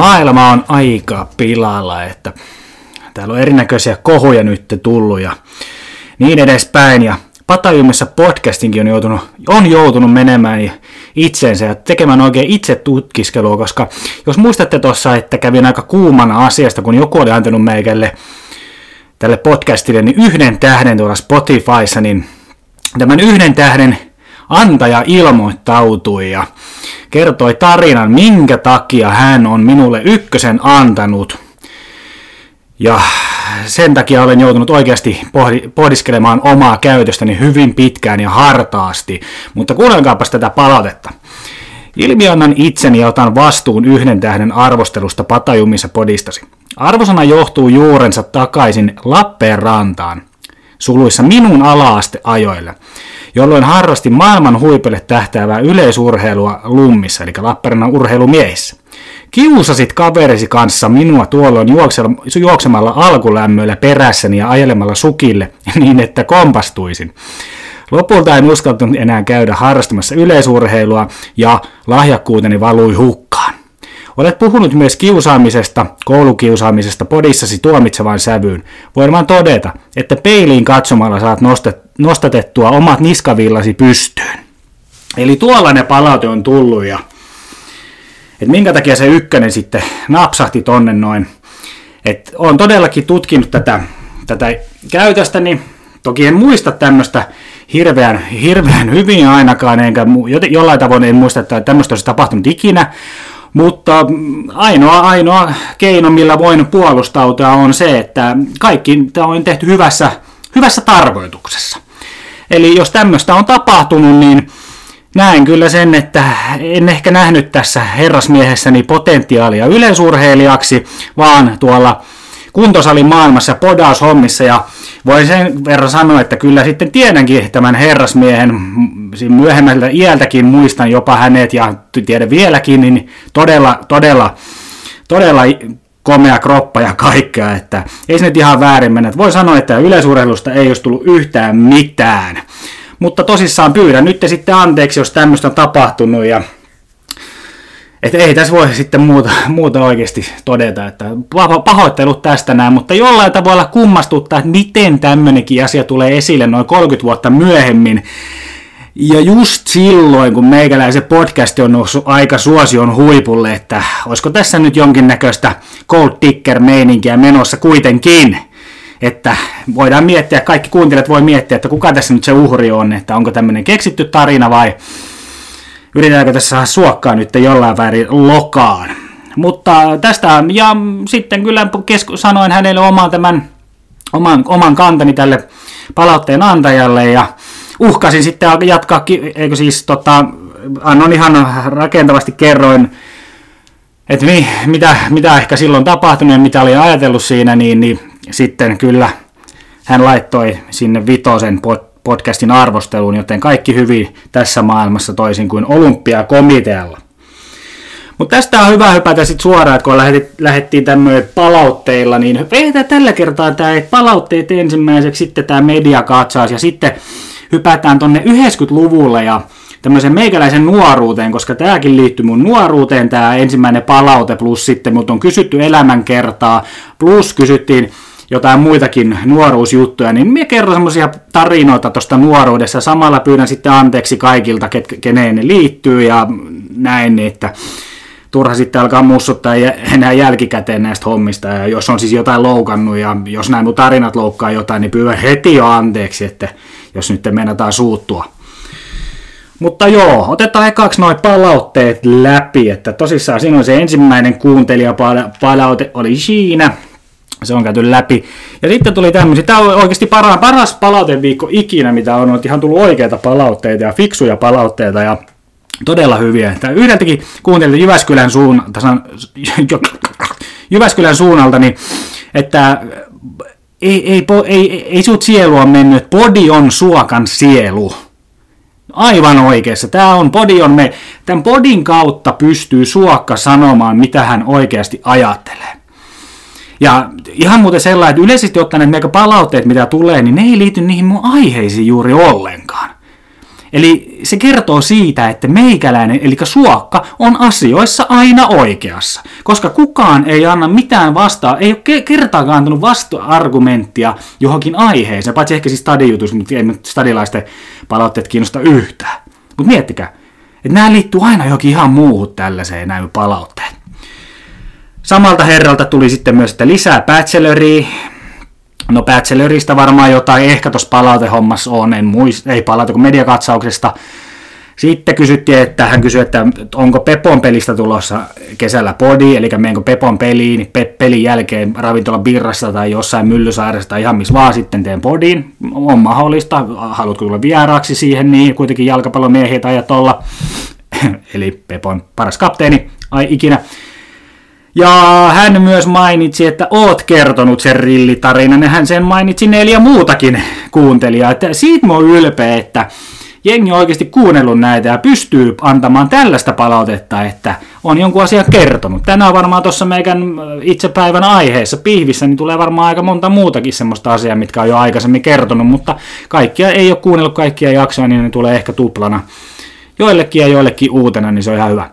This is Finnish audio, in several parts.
maailma on aika pilalla, että täällä on erinäköisiä kohuja nyt tullut ja niin edespäin. Ja Patajumissa podcastinkin on joutunut, on joutunut menemään itseensä ja tekemään oikein itse tutkiskelua, koska jos muistatte tuossa, että kävin aika kuumana asiasta, kun joku oli antanut meikälle tälle podcastille niin yhden tähden tuolla Spotifyssa, niin tämän yhden tähden antaja ilmoittautui ja kertoi tarinan, minkä takia hän on minulle ykkösen antanut. Ja sen takia olen joutunut oikeasti pohdiskelemaan omaa käytöstäni hyvin pitkään ja hartaasti, mutta kuunnelkaapas tätä palautetta. Ilmiannan itseni ja otan vastuun yhden tähden arvostelusta Patajumissa podistasi. Arvosana johtuu juurensa takaisin Lappeenrantaan, suluissa minun alaasteajoille, jolloin harrasti maailman huipelle tähtäävää yleisurheilua lummissa, eli Lappeenrannan urheilumiehissä. Kiusasit kaverisi kanssa minua tuolloin juoksemalla alkulämmöillä perässäni ja ajelemalla sukille niin, että kompastuisin. Lopulta en uskaltanut enää käydä harrastamassa yleisurheilua ja lahjakkuuteni valui hukkaan. Olet puhunut myös kiusaamisesta, koulukiusaamisesta podissasi tuomitsevan sävyyn. Voin vaan todeta, että peiliin katsomalla saat nostatettua omat niskavillasi pystyyn. Eli tuollainen palaute on tullut ja että minkä takia se ykkönen sitten napsahti tonne noin. Et olen todellakin tutkinut tätä, tätä käytöstä, niin toki en muista tämmöistä hirveän, hirveän hyvin ainakaan, enkä jollain tavoin en muista, että tämmöistä olisi tapahtunut ikinä, mutta ainoa, ainoa keino, millä voin puolustautua, on se, että kaikki tämä on tehty hyvässä, hyvässä tarkoituksessa. Eli jos tämmöistä on tapahtunut, niin näen kyllä sen, että en ehkä nähnyt tässä herrasmiehessäni potentiaalia yleisurheilijaksi, vaan tuolla kuntosalin maailmassa, podaushommissa ja voin sen verran sanoa, että kyllä sitten tiedänkin tämän herrasmiehen myöhemmällä iältäkin muistan jopa hänet ja tiedän vieläkin, niin todella, todella, todella komea kroppa ja kaikkea, että ei se nyt ihan väärin mennä. Voi sanoa, että yleisurheilusta ei olisi tullut yhtään mitään. Mutta tosissaan pyydän nyt sitten anteeksi, jos tämmöistä on tapahtunut ja että ei tässä voi sitten muuta, muuta oikeasti todeta, että pahoittelut tästä näin, mutta jollain tavalla kummastuttaa, että miten tämmöinenkin asia tulee esille noin 30 vuotta myöhemmin. Ja just silloin, kun meikäläisen podcast on noussut aika suosion huipulle, että olisiko tässä nyt jonkinnäköistä Cold Ticker-meininkiä menossa kuitenkin että voidaan miettiä, kaikki kuuntelijat voi miettiä, että kuka tässä nyt se uhri on, että onko tämmöinen keksitty tarina vai yritetäänkö tässä saada suokkaa nyt jollain väärin lokaan. Mutta tästä, ja sitten kyllä kesku, sanoin hänelle oman tämän, oman, oman kantani tälle palautteen antajalle ja uhkasin sitten jatkaa, eikö siis tota, annon ihan rakentavasti kerroin, että mi, mitä, mitä ehkä silloin tapahtunut ja mitä olin ajatellut siinä, niin, niin sitten kyllä hän laittoi sinne vitosen podcastin arvosteluun, joten kaikki hyvin tässä maailmassa toisin kuin olympiakomitealla. Mutta tästä on hyvä hypätä sitten suoraan, että kun lähdettiin tämmöinen palautteilla, niin vedetään tällä kertaa tämä palautteet ensimmäiseksi, sitten tämä mediakatsaus ja sitten hypätään tonne 90-luvulle ja tämmöisen meikäläisen nuoruuteen, koska tämäkin liittyy mun nuoruuteen, tämä ensimmäinen palaute, plus sitten mut on kysytty elämänkertaa, plus kysyttiin jotain muitakin nuoruusjuttuja, niin minä kerron semmoisia tarinoita tuosta nuoruudessa. Samalla pyydän sitten anteeksi kaikilta, keneen ne liittyy ja näin, niin että turha sitten alkaa mussuttaa enää jälkikäteen näistä hommista. Ja jos on siis jotain loukannut ja jos näin mun tarinat loukkaa jotain, niin pyydän heti jo anteeksi, että jos nyt meinataan suuttua. Mutta joo, otetaan ekaksi noin palautteet läpi, että tosissaan siinä on se ensimmäinen kuuntelijapalaute oli siinä, se on käyty läpi. Ja sitten tuli tämmöisiä, tämä on oikeasti paras, paras palauteviikko ikinä, mitä on, on ihan tullut oikeita palautteita ja fiksuja palautteita ja todella hyviä. Tämä yhdeltäkin kuuntelin Jyväskylän, suunnalta, Jyväskylän suunnalta, niin että ei, ei, ei, ei, ei sut sielua mennyt, podi on suokan sielu. Aivan oikeassa. Tämä on podi on me. Tämän podin kautta pystyy suokka sanomaan, mitä hän oikeasti ajattelee. Ja ihan muuten sellainen, että yleisesti ottaen että palautteet, mitä tulee, niin ne ei liity niihin mun aiheisiin juuri ollenkaan. Eli se kertoo siitä, että meikäläinen, eli suokka, on asioissa aina oikeassa. Koska kukaan ei anna mitään vastaa, ei ole kertaakaan antanut vasta-argumenttia johonkin aiheeseen, paitsi ehkä siis stadijutus, mutta ei stadilaisten palautteet kiinnosta yhtään. Mutta miettikää, että nämä liittyy aina johonkin ihan muuhun tällaiseen nämä palautteet. Samalta herralta tuli sitten myös, että lisää bacheloria, No Bachelorista varmaan jotain ehkä tuossa palautehommassa on, en muista, ei palata kuin mediakatsauksesta. Sitten kysyttiin, että hän kysyi, että onko Pepon pelistä tulossa kesällä podi, eli menenkö Pepon peliin, pe- pelin jälkeen ravintola birrassa tai jossain myllysairassa tai ihan missä vaan sitten teen podin. On mahdollista, haluatko tulla vieraaksi siihen, niin kuitenkin jalkapallomiehiä tai olla. eli Pepon paras kapteeni, ai ikinä. Ja hän myös mainitsi, että oot kertonut sen rillitarinan, ja hän sen mainitsi neljä muutakin kuuntelijaa. Että siitä mä oon ylpeä, että jengi on oikeasti kuunnellut näitä ja pystyy antamaan tällaista palautetta, että on jonkun asian kertonut. Tänään varmaan tuossa meikän itsepäivän aiheessa pihvissä, niin tulee varmaan aika monta muutakin semmoista asiaa, mitkä on jo aikaisemmin kertonut, mutta kaikkia ei ole kuunnellut kaikkia jaksoja, niin ne tulee ehkä tuplana joillekin ja joillekin uutena, niin se on ihan hyvä.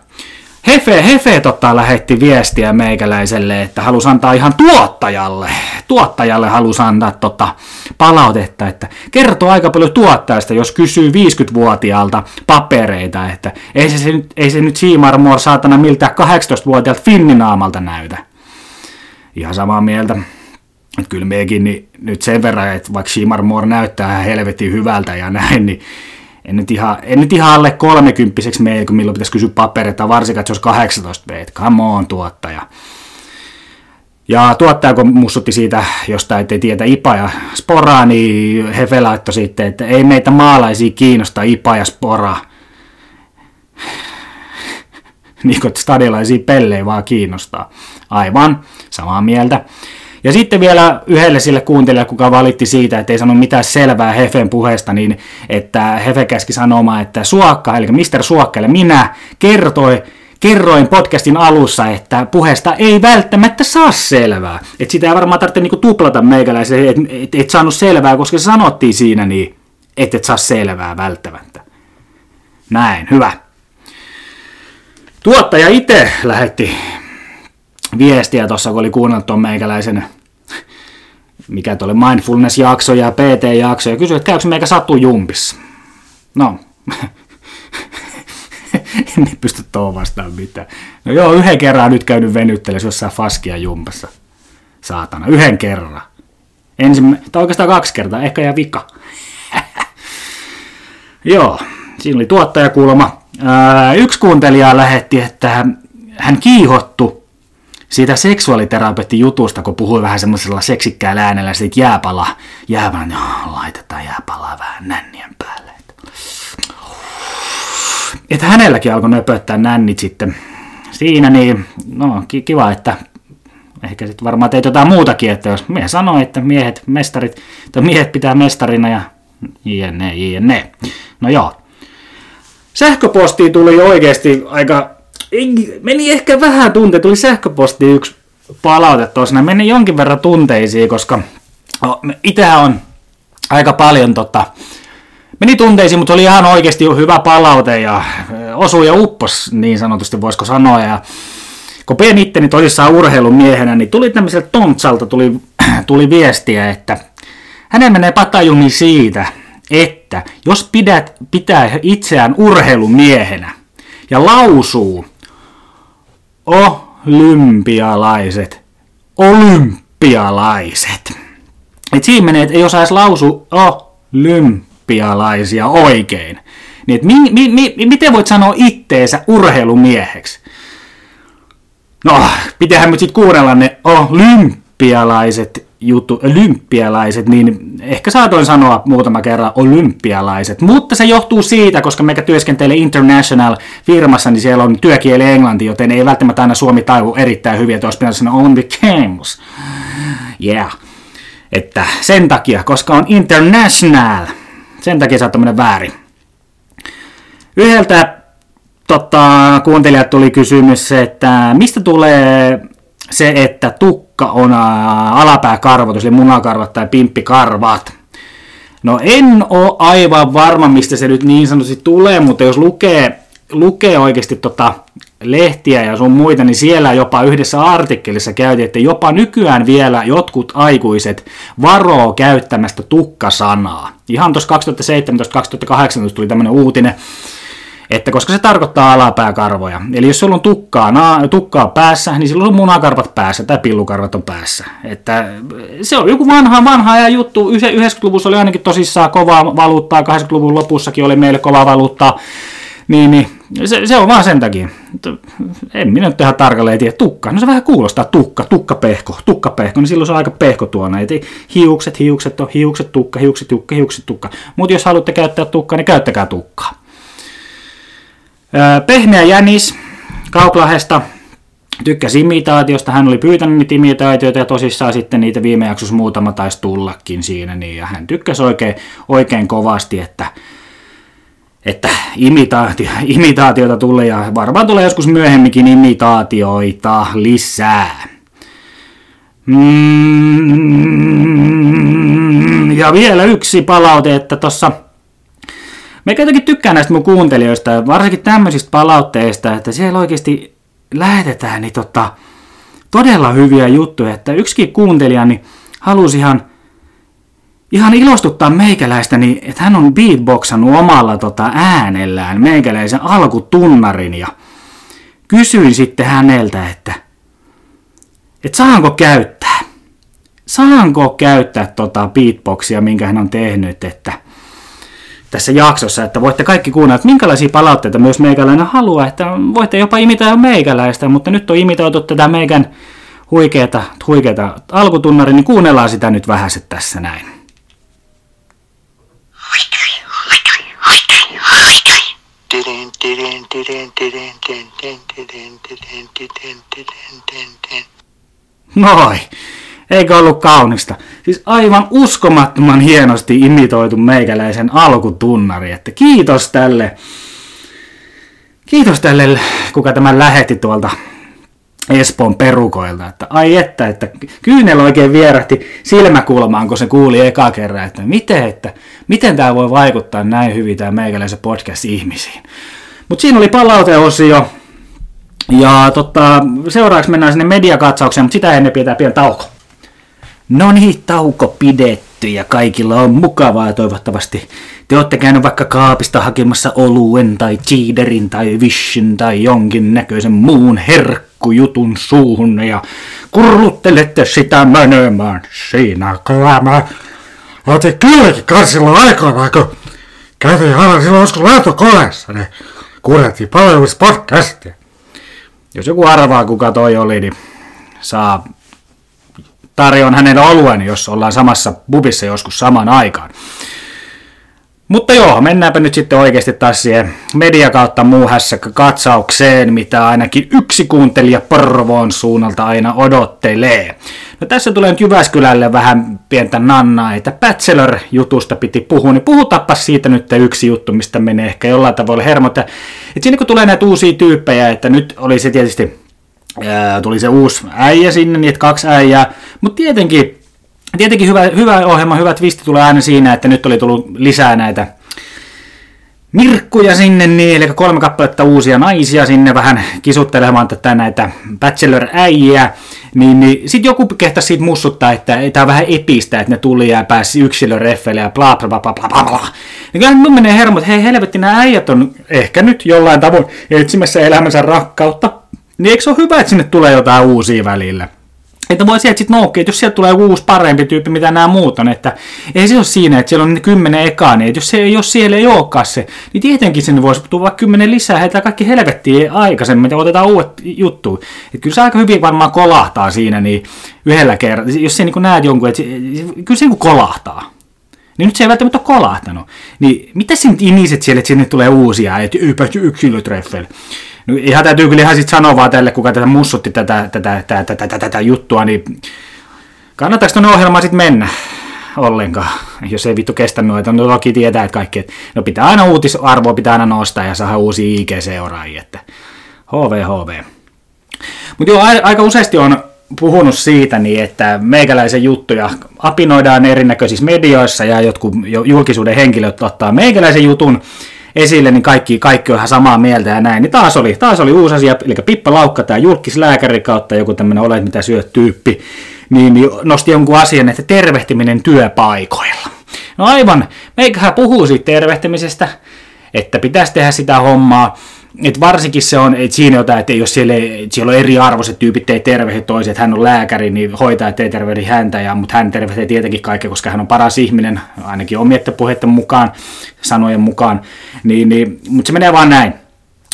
Hefe, Hefe tota, lähetti viestiä meikäläiselle, että halusi antaa ihan tuottajalle, tuottajalle halusi antaa tota, palautetta, että kertoo aika paljon tuottajasta, jos kysyy 50-vuotiaalta papereita, että ei se, nyt, ei se nyt Siimarmoor saatana miltä 18-vuotiaalta finninaamalta näytä. Ihan samaa mieltä. Että kyllä mekin niin nyt sen verran, että vaikka Shimarmore näyttää helvetin hyvältä ja näin, niin en nyt ihan, en nyt ihan alle kolmekymppiseksi mene, kun milloin pitäisi kysyä papereita, varsinkaan, että se olisi 18 b come on tuottaja. Ja tuottaja, kun mussutti siitä, josta ei tiedä IPA ja sporaa, niin Hefe laittoi sitten, että ei meitä maalaisia kiinnosta IPA ja sporaa. niin kuin stadilaisia pellejä vaan kiinnostaa. Aivan, samaa mieltä. Ja sitten vielä yhdelle sille kuuntelijalle, kuka valitti siitä, että ei sano mitään selvää Hefen puheesta, niin että Hefe käski sanomaan, että Suokka, eli Mr. Suokka, eli minä, kertoi, kerroin podcastin alussa, että puheesta ei välttämättä saa selvää. Että sitä ei varmaan tarvitse niinku tuplata meikäläisen, että et, et saanut selvää, koska se sanottiin siinä niin, että et saa selvää välttämättä. Näin, hyvä. Tuottaja itse lähetti viestiä tuossa, kun oli kuunnellut tuon meikäläisen mikä tuolle mindfulness-jakso ja PT-jakso, ja kysyi, että käykö meikä sattuu jumpissa. No, en pysty tuohon vastaan mitään. No joo, yhden kerran nyt käynyt venyttelessä jossain faskia jumpassa. Saatana, yhden kerran. Ensimmä, tai oikeastaan kaksi kertaa, ehkä ja vika. joo, siinä oli tuottajakulma. yksi kuuntelija lähetti, että hän kiihottu siitä seksuaaliterapeutin jutusta, kun puhui vähän semmoisella seksikkäällä äänellä siitä jääpala, jääpala, no, laitetaan jääpalaa vähän nännien päälle. Että hänelläkin alkoi nöpöttää nännit sitten siinä, niin no kiva, että ehkä sitten varmaan teit jotain muutakin, että jos mies sanoi, että miehet, mestarit, tai miehet pitää mestarina ja jne, jne. No joo. Sähköpostiin tuli oikeasti aika ei, meni ehkä vähän tunteja, tuli sähköposti yksi palaute tuossa, meni jonkin verran tunteisiin, koska itsehän on aika paljon tota, meni tunteisiin, mutta oli ihan oikeasti hyvä palaute ja osui ja uppos niin sanotusti voisiko sanoa. Ja kun pidän itteni tosissaan urheilumiehenä, niin tuli tämmöiseltä Tontsalta tuli, tuli viestiä, että hänen menee patajumi siitä, että jos pidät, pitää itseään urheilumiehenä ja lausuu olympialaiset. Olympialaiset. Et siinä menee, että ei osaisi lausua olympialaisia oikein. Niin, et mi, mi, mi, miten voit sanoa itteensä urheilumieheksi? No, pitäähän nyt sitten kuunnella ne olympialaiset juttu, olympialaiset, niin ehkä saatoin sanoa muutama kerran olympialaiset, mutta se johtuu siitä, koska meikä työskentelee international firmassa, niin siellä on työkieli englanti, joten ei välttämättä aina suomi taivu erittäin hyvin, että olisi pitänyt sanoa on the games. Yeah. Että sen takia, koska on international, sen takia saattaa mennä väärin. Yhdeltä tota, kuuntelijat tuli kysymys, että mistä tulee se, että tukka on alapääkarvoitus, eli munakarvat tai pimppikarvat. No en ole aivan varma, mistä se nyt niin sanotusti tulee, mutta jos lukee, lukee oikeasti tota lehtiä ja sun muita, niin siellä jopa yhdessä artikkelissa käytiin, että jopa nykyään vielä jotkut aikuiset varoo käyttämästä tukkasanaa. Ihan tuossa 2017-2018 tuli tämmöinen uutinen, että koska se tarkoittaa alapääkarvoja. Eli jos sulla on tukkaa, na, tukkaa päässä, niin silloin on munakarvat päässä tai pillukarvat on päässä. Että se on joku vanha, vanha ja juttu. 90-luvussa oli ainakin tosissaan kovaa valuuttaa, 80-luvun lopussakin oli meille kovaa valuuttaa. Niin, niin se, se, on vaan sen takia. En minä nyt ihan tarkalleen tiedä. Tukka, no se vähän kuulostaa tukka, tukkapehko, tukkapehko, niin silloin se on aika pehko tuona. Et hiukset, hiukset on hiukset, tukka, hiukset, tukka, hiukset, tukka. Mutta jos haluatte käyttää tukkaa, niin käyttäkää tukkaa. Pehmeä jänis Kauklahesta tykkäsi imitaatiosta, hän oli pyytänyt niitä imitaatioita ja tosissaan sitten niitä viime jaksossa muutama taisi tullakin siinä, niin ja hän tykkäsi oikein, oikein kovasti, että, että imitaatio, imitaatiota tulee ja varmaan tulee joskus myöhemminkin imitaatioita lisää. Mm, ja vielä yksi palaute, että tuossa Mä jotenkin tykkään näistä mun kuuntelijoista, varsinkin tämmöisistä palautteista, että siellä oikeasti lähetetään niin tota, todella hyviä juttuja, että yksikin kuuntelija niin halusi ihan, ihan ilostuttaa meikäläistä, niin että hän on beatboxannut omalla tota, äänellään meikäläisen alkutunnarin. Ja kysyin sitten häneltä, että, että saanko käyttää, saanko käyttää tota beatboxia, minkä hän on tehnyt, että tässä jaksossa, että voitte kaikki kuunnella, että minkälaisia palautteita myös meikäläinen haluaa, että voitte jopa imitoida meikäläistä, mutta nyt on imitoitu tätä meikän huikeeta, huikeeta alkutunnari, niin kuunnellaan sitä nyt vähän tässä näin. Noin. Eikö ollut kaunista? Siis aivan uskomattoman hienosti imitoitu meikäläisen alkutunnari, että kiitos tälle, kiitos tälle, kuka tämän lähetti tuolta Espoon perukoilta, että ai että, että kyynel oikein vierähti silmäkulmaan, kun se kuuli eka kerran, että miten, että miten tämä voi vaikuttaa näin hyvin tämä meikäläisen podcast ihmisiin. Mutta siinä oli palauteosio, ja tota, seuraavaksi mennään sinne mediakatsaukseen, mutta sitä ennen pidetään pieni tauko. No niin, tauko pidetty ja kaikilla on mukavaa toivottavasti. Te olette käynyt vaikka kaapista hakemassa oluen tai cheederin tai vision tai jonkin näköisen muun herkkujutun suuhun ja kurluttelette sitä menemään. Siinä kyllä mä kylläkin kansilla aikoina, kun kävin aina silloin joskus lentokoneessa, niin kuunneltiin palveluspodcastia. Jos joku arvaa, kuka toi oli, niin saa tarjoan hänelle oluen, jos ollaan samassa bubissa joskus samaan aikaan. Mutta joo, mennäänpä nyt sitten oikeasti taas siihen media kautta muuhässä katsaukseen, mitä ainakin yksi kuuntelija Porvoon suunnalta aina odottelee. No tässä tulee nyt Jyväskylälle vähän pientä nannaa, että Bachelor-jutusta piti puhua, niin puhutaanpa siitä nyt yksi juttu, mistä menee ehkä jollain tavalla hermot. Että siinä kun tulee näitä uusia tyyppejä, että nyt oli se tietysti tuli se uusi äijä sinne, niin että kaksi äijää. Mutta tietenkin, tietenkin hyvä, hyvä ohjelma, hyvä twisti tulee aina siinä, että nyt oli tullut lisää näitä mirkkuja sinne, niin, eli kolme kappaletta uusia naisia sinne vähän kisuttelemaan tätä näitä bachelor-äijiä, niin, niin sitten joku kehtasi siitä mussuttaa, että tämä on vähän epistä, että ne tuli ja pääsi yksilöreffeille ja bla bla bla bla bla bla. Niin kyllä mun menee hermo, että hei helvetti, nämä äijät on ehkä nyt jollain tavoin etsimässä elämänsä rakkautta, niin eikö se ole hyvä, että sinne tulee jotain uusia välillä? Että voi sieltä sitten noukkia, että jos sieltä tulee uusi parempi tyyppi, mitä nämä muut on, että ei se ole siinä, että siellä on ne kymmenen ekaa, niin jos, se, jos siellä ei olekaan se, niin tietenkin sinne voisi tulla kymmenen lisää, heitä kaikki helvettiin aikaisemmin ja otetaan uudet juttu. Että kyllä se aika hyvin varmaan kolahtaa siinä niin yhdellä kerralla, jos sä niin näet jonkun, että kyllä se niin kolahtaa. Niin nyt se ei välttämättä ole kolahtanut. Niin mitä sinne iniset siellä, että sinne tulee uusia, että yksilötreffeillä. No ihan täytyy kyllä ihan sit sanoa vaan tälle, kuka tätä mussutti tätä, tätä, tätä, tätä, tätä, juttua, niin kannattaako tuonne ohjelmaan sitten mennä ollenkaan, jos ei vittu kestä noita. No toki tietää, että kaikki, että no pitää aina uutisarvoa, pitää aina nostaa ja saada uusia IG-seuraajia, että HV, HV. Mutta joo, aika useasti on puhunut siitä, niin että meikäläisen juttuja apinoidaan erinäköisissä medioissa ja jotkut julkisuuden henkilöt ottaa meikäläisen jutun esille, niin kaikki, kaikki on ihan samaa mieltä ja näin. Niin taas oli, taas oli uusi asia, eli Pippa Laukka, tämä julkislääkäri kautta joku tämmöinen olet mitä syöt tyyppi, niin, niin nosti jonkun asian, että tervehtiminen työpaikoilla. No aivan, meikähän puhuu siitä tervehtimisestä, että pitäisi tehdä sitä hommaa, et varsinkin se on, että siinä jotain, että jos siellä, siellä on eri arvoiset tyypit, ei tervehdi toiset, että hän on lääkäri, niin hoitajat ei tervehdi häntä, ja, mutta hän tervehtee tietenkin kaikkea, koska hän on paras ihminen, ainakin omien puheiden mukaan, sanojen mukaan, niin, niin, mutta se menee vaan näin.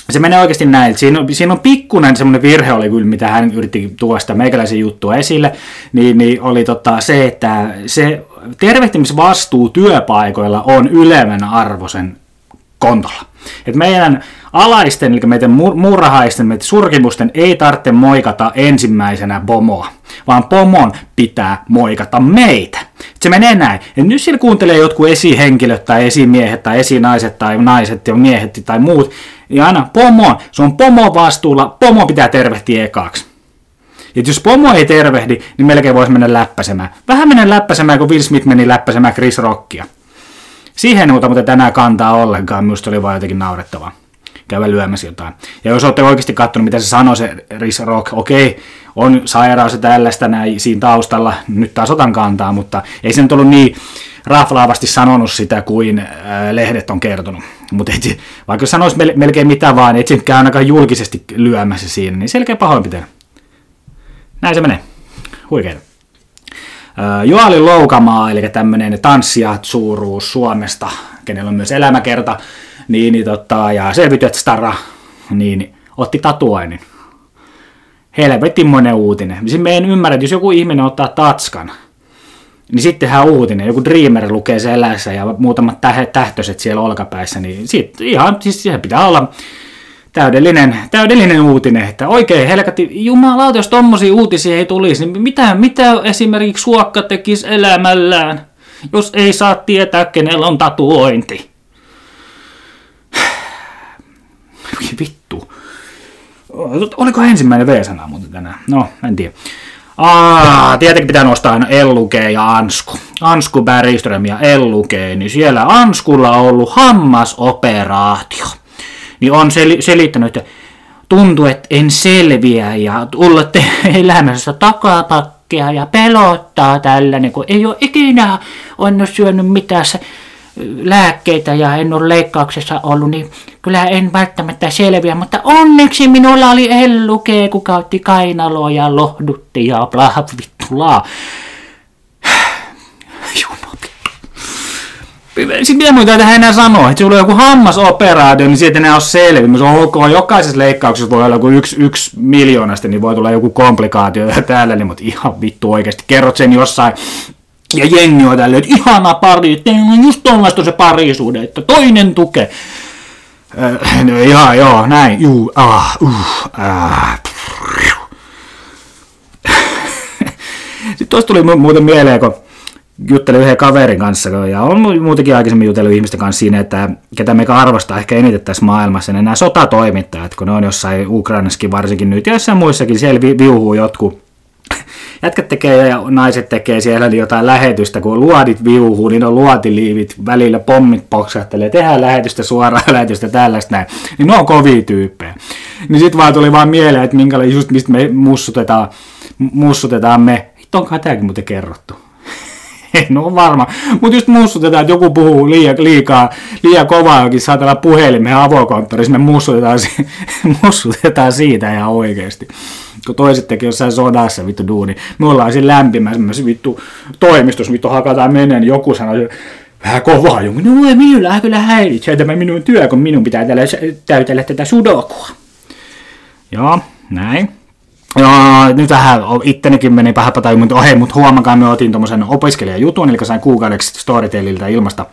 Se menee oikeasti näin. Siinä on, siinä on pikkuinen semmoinen virhe oli kyllä, mitä hän yritti tuoda sitä meikäläisen juttua esille, niin, niin oli tota se, että se tervehtimisvastuu työpaikoilla on ylemmän arvoisen kontolla. Et meidän alaisten, eli meidän murhaisten, meidän surkimusten ei tarvitse moikata ensimmäisenä pomoa, vaan pomon pitää moikata meitä. Se menee näin. Et nyt siellä kuuntelee jotkut esihenkilöt tai esimiehet tai esinaiset tai naiset ja miehet tai muut, ja aina pomo, se on pomo vastuulla, pomo pitää tervehtiä ekaksi. Et jos pomo ei tervehdi, niin melkein voisi mennä läppäsemään. Vähän mennä läppäsemään, kun Will Smith meni läppäsemään Chris Rockia. Siihen ei mutta tänään kantaa ollenkaan, minusta oli vaan jotenkin naurettavaa käydä lyömässä jotain. Ja jos olette oikeasti katsonut, mitä se sanoi se Riz Rock, okei, on sairaus ja tällaista näin siinä taustalla, nyt taas otan kantaa, mutta ei se nyt ollut niin raflaavasti sanonut sitä kuin äh, lehdet on kertonut. Mutta vaikka sanoisi melkein mitä vaan, et käy ainakaan julkisesti lyömässä siinä, niin selkeä pahoinpitely. Näin se menee. Huikeeta. Joali Loukamaa, eli tämmöinen tanssija suuruus Suomesta, kenellä on myös elämäkerta, niin, niin tota, ja Selvityt Stara, niin otti tatuoinnin. Helvetinmoinen uutinen. Siis me en ymmärrä, että jos joku ihminen ottaa tatskan, niin sittenhän uutinen, joku Dreamer lukee se elässä ja muutamat tähtöiset siellä olkapäissä, niin sit ihan, siis siihen pitää olla täydellinen, täydellinen uutinen, että oikein helkatti, jumalauta, jos tommosia uutisia ei tulisi, niin mitä, mitä esimerkiksi Suokka tekisi elämällään, jos ei saa tietää, kenellä on tatuointi? vittu. Oliko ensimmäinen V-sana muuten tänään? No, en tiedä. Aa, tietenkin pitää nostaa aina Elluke ja Ansku. Ansku Bergström ja Elluke, niin siellä Anskulla on ollut hammasoperaatio. Niin on sel- selittänyt, että tuntuu, että en selviä ja tullette elämässä takapakkia ja pelottaa tällainen, kun ei ole ikinä on syönyt mitään lääkkeitä ja en ole leikkauksessa ollut, niin kyllä en välttämättä selviä, mutta onneksi minulla oli ellukee, kuka otti kainaloa ja lohdutti ja bla vittulaa. Sitten mitä muuta tähän enää sanoa, että sulla on joku hammasoperaatio, niin siitä enää ole selviä. Se on ok, jokaisessa leikkauksessa voi olla joku yksi, yksi miljoonasta, niin voi tulla joku komplikaatio ja täällä, niin, mutta ihan vittu oikeasti. Kerrot sen jossain ja jengi on tälleen, että ihana pari, teillä on just tuollaista se parisuuden, että toinen tukee. Äh, no ihan joo, näin, juu, ah, uh, ah. Sitten tuosta tuli muuten mieleen, kun juttelin yhden kaverin kanssa, ja on muutenkin aikaisemmin jutellut ihmisten kanssa siinä, että ketä meikä arvostaa ehkä eniten tässä maailmassa, niin nämä sotatoimittajat, kun ne on jossain Ukrainassakin varsinkin nyt, ja jossain muissakin, siellä viuhuu jotkut jätkät tekee ja naiset tekee siellä jotain lähetystä, kun luodit viuhuu, niin on luotiliivit, välillä pommit poksahtelee, tehdään lähetystä, suoraan lähetystä, tällaista näin. Niin ne on kovia tyyppejä. Niin sit vaan tuli vaan mieleen, että minkälainen just mistä me mussutetaan, mussutetaan me. Hitto onkaan tääkin muuten kerrottu. en ole varma. Mutta just mussutetaan, että joku puhuu liian, liikaa, liian kovaa jokin saatella puhelimeen avokonttorissa, me mussutetaan, mussutetaan siitä ihan oikeasti kun toiset tekee jossain sodassa vittu duuni. Me ollaan siinä lämpimässä vittu toimistossa, vittu hakataan menee, niin joku sanoo, vähän kovaa jonkun, no ei minulla kyllä häiritsee tämä minun työ, kun minun pitää täytellä tätä sudokua. Joo, näin. Joo, nyt vähän ittenikin meni tai mutta ohe, mutta huomakaa, me otin tuommoisen opiskelijajutun, eli sain kuukaudeksi Storyteliltä ilmasta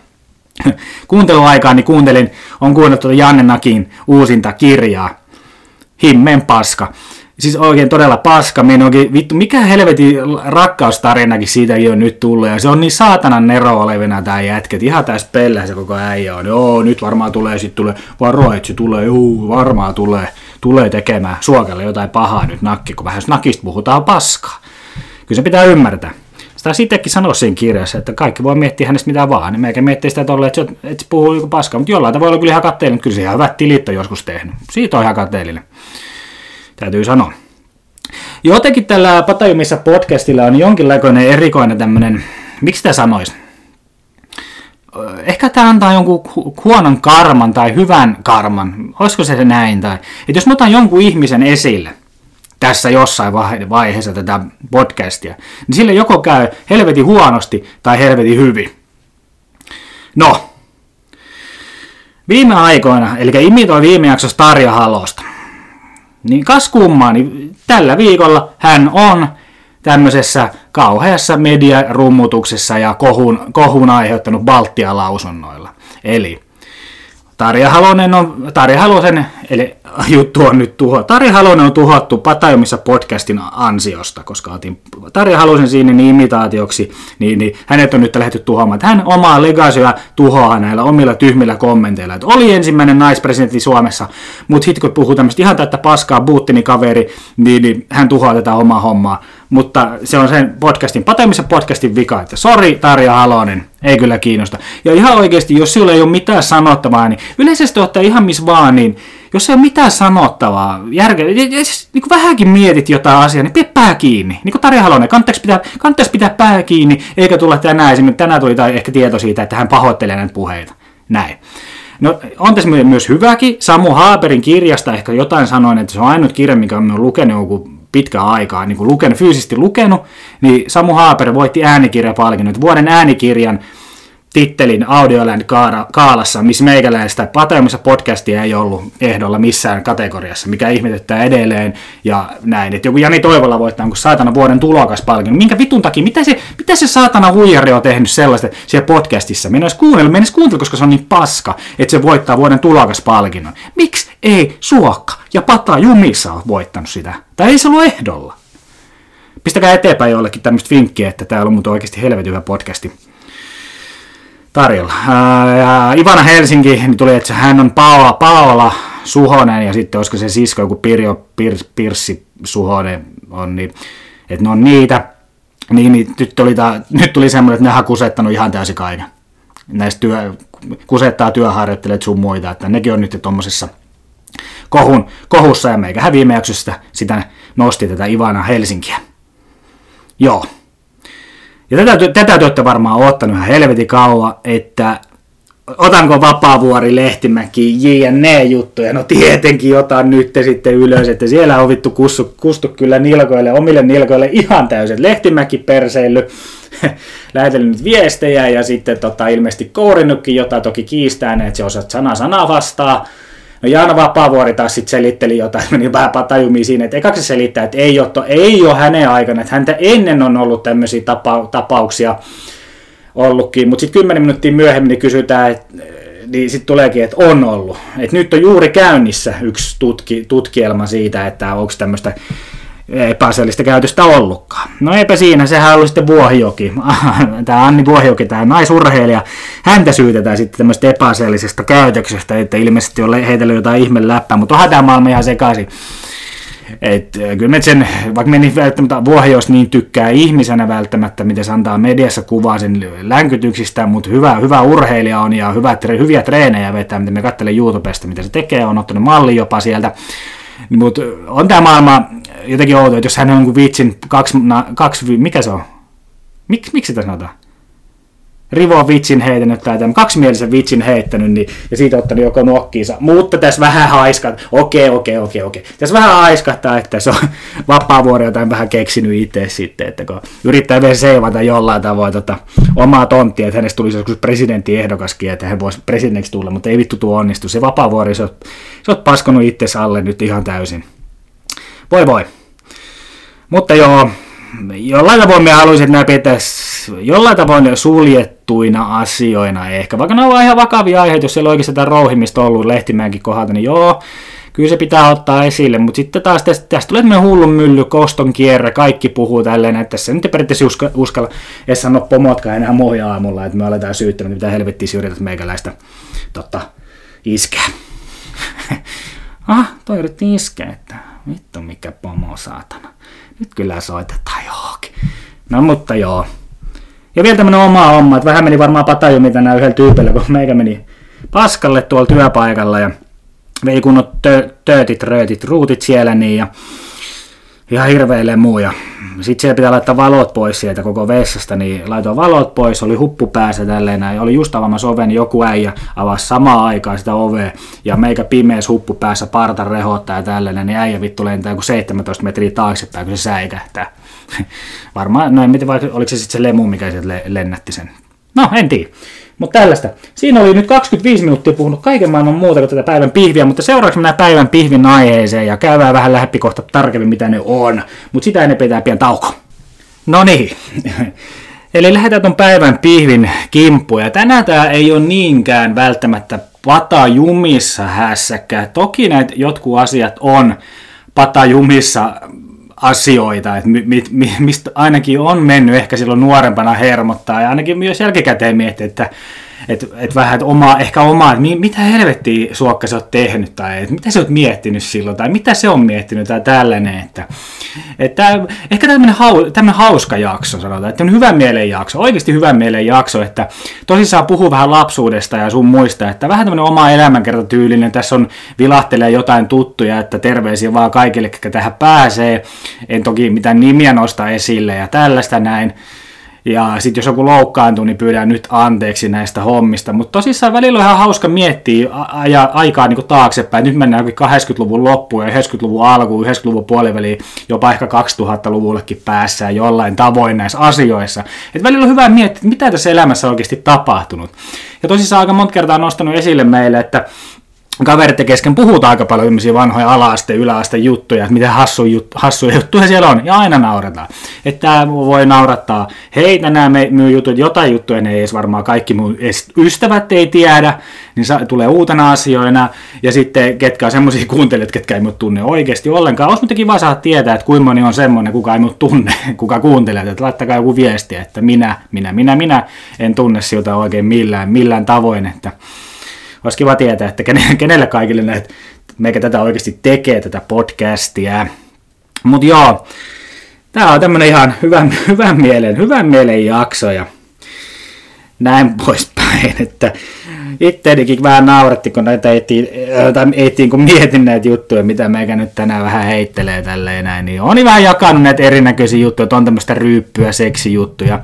kuunteluaikaa, niin kuuntelin, on kuunnellut tuota Janne Nakin uusinta kirjaa, Himmeen paska siis oikein todella paska. Minä oikein, vittu, mikä helvetin rakkaustarinakin siitäkin on nyt tullut. Ja se on niin saatanan nero olevina tämä jätket. Ihan tässä pellä se koko äijä on. Joo, nyt varmaan tulee, sitten tulee. Varo, että se tulee. Joo, varmaan tulee. Tulee tekemään suokalle jotain pahaa nyt nakki, kun vähän jos nakista puhutaan paskaa. Kyllä se pitää ymmärtää. Sitä sittenkin sanoa siinä kirjassa, että kaikki voi miettiä hänestä mitä vaan. Niin meikä miettii sitä tolle, että, että se puhuu joku paskaa, mutta jollain olla kyllä ihan katteellinen. Kyllä se ihan hyvät tilit on joskus tehnyt. Siitä on ihan katteellinen. Täytyy sanoa. Jotenkin tällä Patajumissa podcastilla on jonkinlainen erikoinen tämmöinen, miksi tämä sanoisi? Ehkä tämä antaa jonkun huonon karman tai hyvän karman. Olisiko se näin? Tai, että jos mä otan jonkun ihmisen esille, tässä jossain vaiheessa tätä podcastia, niin sille joko käy helvetin huonosti tai helvetin hyvin. No, viime aikoina, eli imitoi viime jaksossa Tarja Halosta, niin kas kummaa, niin tällä viikolla hän on tämmöisessä kauheassa mediarummutuksessa ja kohun, kohun aiheuttanut Baltia lausunnoilla. Eli Tarja Halonen on, Tarja Halosen, eli juttu on nyt tuho. Tarja Halonen on tuhottu Patajomissa podcastin ansiosta, koska otin Tarja Halosen siinä niin imitaatioksi, niin, niin hänet on nyt lähdetty tuhoamaan. Hän omaa legasyä tuhoaa näillä omilla tyhmillä kommenteilla. Että oli ensimmäinen naispresidentti Suomessa, mutta sitten kun puhuu tämmöistä ihan tätä paskaa Butini kaveri, niin, niin hän tuhoaa tätä omaa hommaa mutta se on sen podcastin, Patemissa podcastin vika, että sori Tarja Halonen, ei kyllä kiinnosta. Ja ihan oikeasti, jos sinulla ei ole mitään sanottavaa, niin yleisesti ottaa ihan missä vaan, niin jos ei ole mitään sanottavaa, järkeä, niin kuin vähänkin mietit jotain asiaa, niin pidä pää kiinni. Niin kuin Tarja Halonen, kannattaisi pitää, kannattaisi pitää pää kiinni, eikä tulla tänään, esimerkiksi tänään tuli tai ehkä tieto siitä, että hän pahoittelee näitä puheita. Näin. No, on tässä myös hyväkin. Samu Haaperin kirjasta ehkä jotain sanoin, että se on ainut kirja, mikä on lukenut joku pitkään aikaa niin kuin lukenut, fyysisesti lukenut, niin Samu Haaper voitti äänikirjapalkinnot. Vuoden äänikirjan tittelin Audioland Kaalassa, missä meikäläistä Pataamissa podcastia ei ollut ehdolla missään kategoriassa, mikä ihmetyttää edelleen ja näin. Että joku Jani Toivola voittaa kun saatana vuoden tulokaspalkinnon. Minkä vitun takia, mitä se, mitä se saatana huijari on tehnyt sellaista siellä podcastissa? Minä olisi kuunnellut, minä kuunnella, koska se on niin paska, että se voittaa vuoden tulokaspalkinnon. Miksi ei Suokka ja Pata Jumissa ole voittanut sitä? Tai ei se ollut ehdolla? Pistäkää eteenpäin jollekin tämmöistä vinkkiä, että täällä on muuten oikeasti helvetin hyvä podcasti tarjolla. Ja Ivana Helsinki niin tuli, että hän on Paola, Paola Suhonen ja sitten olisiko se sisko joku Pirjo Pir, Pirssi Suhonen on, niin, että ne on niitä. Niin, niin nyt, tuli ta, nyt tuli semmoinen, että ne on kusettanut ihan täysin kaiken. Näistä työ, kusettaa työharjoittelijat sun muita, että nekin on nyt tuommoisessa kohun, kohussa ja meikä viime jaksossa sitä nosti tätä Ivana Helsinkiä. Joo. Ja tätä, tätä te olette varmaan ottanut ihan helvetin kauan, että otanko Vapaavuori, Lehtimäki, JNE juttuja, no tietenkin otan nyt sitten ylös, että siellä on vittu kustu, kustu kyllä nilkoille, omille nilkoille ihan täysin. Lehtimäki perseily, lähetellyt viestejä ja sitten tota, ilmeisesti kourinnutkin, jota toki kiistää, että se osaat sana sanaa vastaa. No Jaana Vapaavuori taas sitten selitteli jotain, meni vähän patajumiin siinä, että ekaksi se selittää, että ei ole, ei ole hänen aikana, että häntä ennen on ollut tämmöisiä tapa, tapauksia ollutkin, mutta sitten kymmenen minuuttia myöhemmin niin kysytään, että niin sitten tuleekin, että on ollut. Et nyt on juuri käynnissä yksi tutki, tutkielma siitä, että onko tämmöistä epäasiallista käytöstä ollutkaan. No eipä siinä, sehän oli sitten Vuohijoki. tämä Anni Vuohijoki, tämä naisurheilija, häntä syytetään sitten tämmöistä epäasiallisesta käytöksestä, että ilmeisesti on heitellyt jotain ihme läppää, mutta onhan tämä maailma ihan sekaisin. Et, kyllä me sen, vaikka me niin välttämättä Vuohijoista niin tykkää ihmisenä välttämättä, miten se antaa mediassa kuvaa sen länkytyksistä, mutta hyvä, hyvä urheilija on ja hyvä, hyviä treenejä vetää, mitä me katselen YouTubesta, mitä se tekee, on ottanut malli jopa sieltä. Mutta on tämä maailma jotenkin outo, että jos hän on jonkun vitsin kaksi, na, kaksi mikä se on? Mik, miksi sitä sanotaan? Rivo vitsin heitänyt tai tämän kaksimielisen vitsin heittänyt, niin, ja siitä ottanut joko nokkiinsa. Mutta tässä vähän haiskat, okei, okei, okei, okei. Tässä vähän haiskahtaa, että se on vapaavuori jotain vähän keksinyt itse sitten, että kun yrittää vielä seivata jollain tavoin tota, omaa tonttia, että hänestä tulisi joskus presidenttiehdokaskin, että hän voisi presidentiksi tulla, mutta ei vittu tuo onnistu. Se vapaavuori, se on, se on paskonut itse alle nyt ihan täysin. Voi voi. Mutta joo, jollain tavoin me haluaisin, että nämä pitäisi jollain tavoin suljettuina asioina ehkä, vaikka ne ovat ihan vakavia aiheita, jos siellä on oikeasti rouhimista ollut Lehtimäenkin kohdalta, niin joo, kyllä se pitää ottaa esille, mutta sitten taas tästä, tästä tulee tämmöinen hullun mylly, koston kierre, kaikki puhuu tälleen, että tässä nyt ei periaatteessa uska, uskalla edes sanoa pomotkaan enää muoja aamulla, että me aletaan syyttämään, mitä helvettiä syrjität meikäläistä totta, iskeä. Ah, toi yritti iskeä, että vittu mikä pomo saatana. Nyt kyllä soitetaan johonkin. No mutta joo. Ja vielä tämmönen oma homma, että vähän meni varmaan patajumi tänään yhdellä tyypillä, kun meikä meni paskalle tuolla työpaikalla ja vei kunnon tö- töötit, röötit, ruutit siellä niin ja ihan hirveille muu. Ja sitten siellä pitää laittaa valot pois sieltä koko vessasta, niin laitoin valot pois, oli huppu päässä tälleen näin. Oli just avaamassa oven, niin joku äijä avasi samaan aikaan sitä ovea ja meikä pimeäs huppu päässä parta rehottaa ja tälleen, niin äijä vittu lentää kuin 17 metriä taaksepäin, kun se säikähtää. Varmaan, no en tiedä, oliko se sitten se lemu, mikä sieltä lennätti sen. No, en tiedä. Mutta tällaista. Siinä oli nyt 25 minuuttia puhunut kaiken maailman muuta kuin tätä päivän pihviä, mutta seuraavaksi mennään päivän pihvin aiheeseen ja käydään vähän läpi kohta tarkemmin mitä ne on. Mutta sitä ennen pitää pian tauko. No niin. Eli lähdetään ton päivän pihvin kimppuun. Ja tänään tämä ei ole niinkään välttämättä pata jumissa hässäkään. Toki näitä jotkut asiat on pata jumissa asioita, että mi, mi, mistä ainakin on mennyt ehkä silloin nuorempana hermottaa ja ainakin myös jälkikäteen miettiä, että että et vähän et oma, ehkä omaa, että mitä helvettiä suokka sä oot tehnyt, tai että mitä sä oot miettinyt silloin, tai mitä se on miettinyt, tai tällainen, että, että ehkä tämmöinen, hau, hauska jakso, sanotaan, että on hyvän mielen jakso, oikeasti hyvän mielen jakso, että tosissaan puhuu vähän lapsuudesta ja sun muista, että vähän tämmöinen oma elämänkertatyylinen, tässä on vilahtelee jotain tuttuja, että terveisiä vaan kaikille, ketkä tähän pääsee, en toki mitään nimiä nosta esille ja tällaista näin, ja sitten jos joku loukkaantuu, niin pyydän nyt anteeksi näistä hommista. Mutta tosissaan välillä on ihan hauska miettiä aja, aikaa niin taaksepäin. Nyt mennään 80-luvun loppuun ja 90-luvun alkuun, 90-luvun puoliväliin, jopa ehkä 2000-luvullekin päässä jollain tavoin näissä asioissa. Et välillä on hyvä miettiä, mitä tässä elämässä on oikeasti tapahtunut. Ja tosissaan aika monta kertaa nostanut esille meille, että kaverit kesken puhutaan aika paljon tämmöisiä vanhoja ala-aste, yläaste juttuja, että miten hassu jut, hassuja juttuja siellä on, ja aina nauretaan. Että tämä voi naurattaa heitä nämä myy jutut, jotain juttuja ne ei edes varmaan kaikki mun ystävät ei tiedä, niin sa, tulee uutena asioina, ja sitten ketkä on semmoisia kuuntelijat, ketkä ei mut tunne oikeasti ollenkaan. Olisi muutenkin vaan saa tietää, että kuinka moni on semmoinen, kuka ei mut tunne, kuka kuuntelee, että laittakaa joku viesti, että minä, minä, minä, minä en tunne siltä oikein millään, millään tavoin, että olisi kiva tietää, että kenelle kaikille näitä, meikä tätä oikeasti tekee, tätä podcastia. Mutta joo, tämä on tämmönen ihan hyvän, hyvän mielen, hyvän mielen jakso ja näin poispäin, että itteenikin vähän nauretti, kun näitä etiin, tai etiin, kun mietin näitä juttuja, mitä meikä nyt tänään vähän heittelee tälleen näin, niin on vähän jakanut näitä erinäköisiä juttuja, että on tämmöistä ryyppyä, seksijuttuja,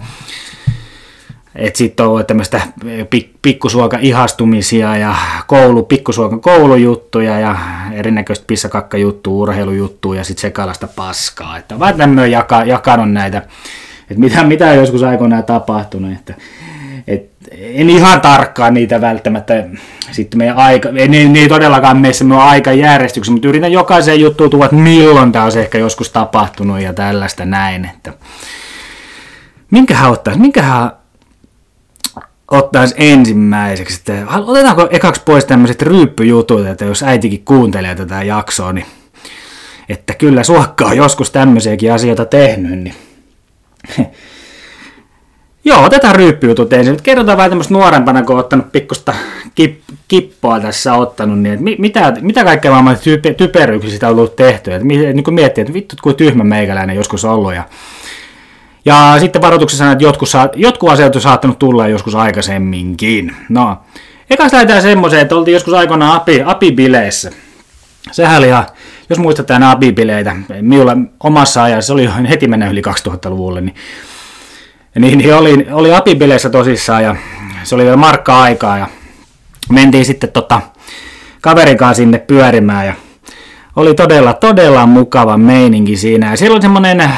että sitten on tämmöistä pik, pikkusuoka ihastumisia ja koulu, pikkusuokan koulujuttuja ja erinäköistä pissakakkajuttua, urheilujuttua ja sitten sekalasta paskaa. Että vaan tämmöinen jaka, jakanut näitä, että mitä, mitä on joskus aikoinaan tapahtunut. Että, et, en ihan tarkkaan niitä välttämättä sitten meidän aika, ei, ne, ne ei todellakaan mene aika järjestyksessä, mutta yritän jokaiseen juttuun tuoda, että milloin tämä olisi ehkä joskus tapahtunut ja tällaista näin. Että, minkähän ottaisi, minkähän ottaisi ensimmäiseksi, että otetaanko ekaksi pois tämmöiset ryyppyjutut, että jos äitikin kuuntelee tätä jaksoa, niin että kyllä suokka on joskus tämmöisiäkin asioita tehnyt, niin Joo, otetaan ryyppyjutut ensin. kerrotaan vähän tämmöistä nuorempana, kun on ottanut pikkusta kip, kippoa tässä ottanut, niin että mitä, mitä kaikkea maailman type, typeryyksiä sitä on ollut tehty. Että, niin kuin miettii, että vittu, kuin tyhmä meikäläinen joskus ollut. Ja ja sitten varoituksessa että jotkut, saa, jotkut asiat on saattanut tulla joskus aikaisemminkin. No, ekas lähdetään semmoiseen, että oltiin joskus aikoinaan api, apibileissä. Sehän oli ihan, jos muistatte nämä apibileitä, minulla omassa ajassa, se oli heti mennä yli 2000-luvulle, niin, niin, niin oli, oli apibileissä tosissaan ja se oli vielä markka aikaa ja mentiin sitten tota, kaverin kanssa sinne pyörimään ja oli todella, todella mukava meininki siinä. Ja siellä oli semmoinen äh,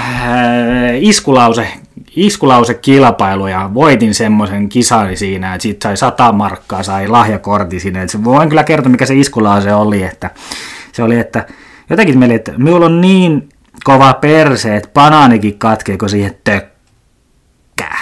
iskulause, iskulause kilpailu ja voitin semmoisen kisan siinä, että siitä sai 100 markkaa, sai lahjakortti sinne. Et voin kyllä kertoa, mikä se iskulause oli, että se oli, että jotenkin meille, että minulla on niin kova perse, että banaanikin katkeeko siihen tökkää.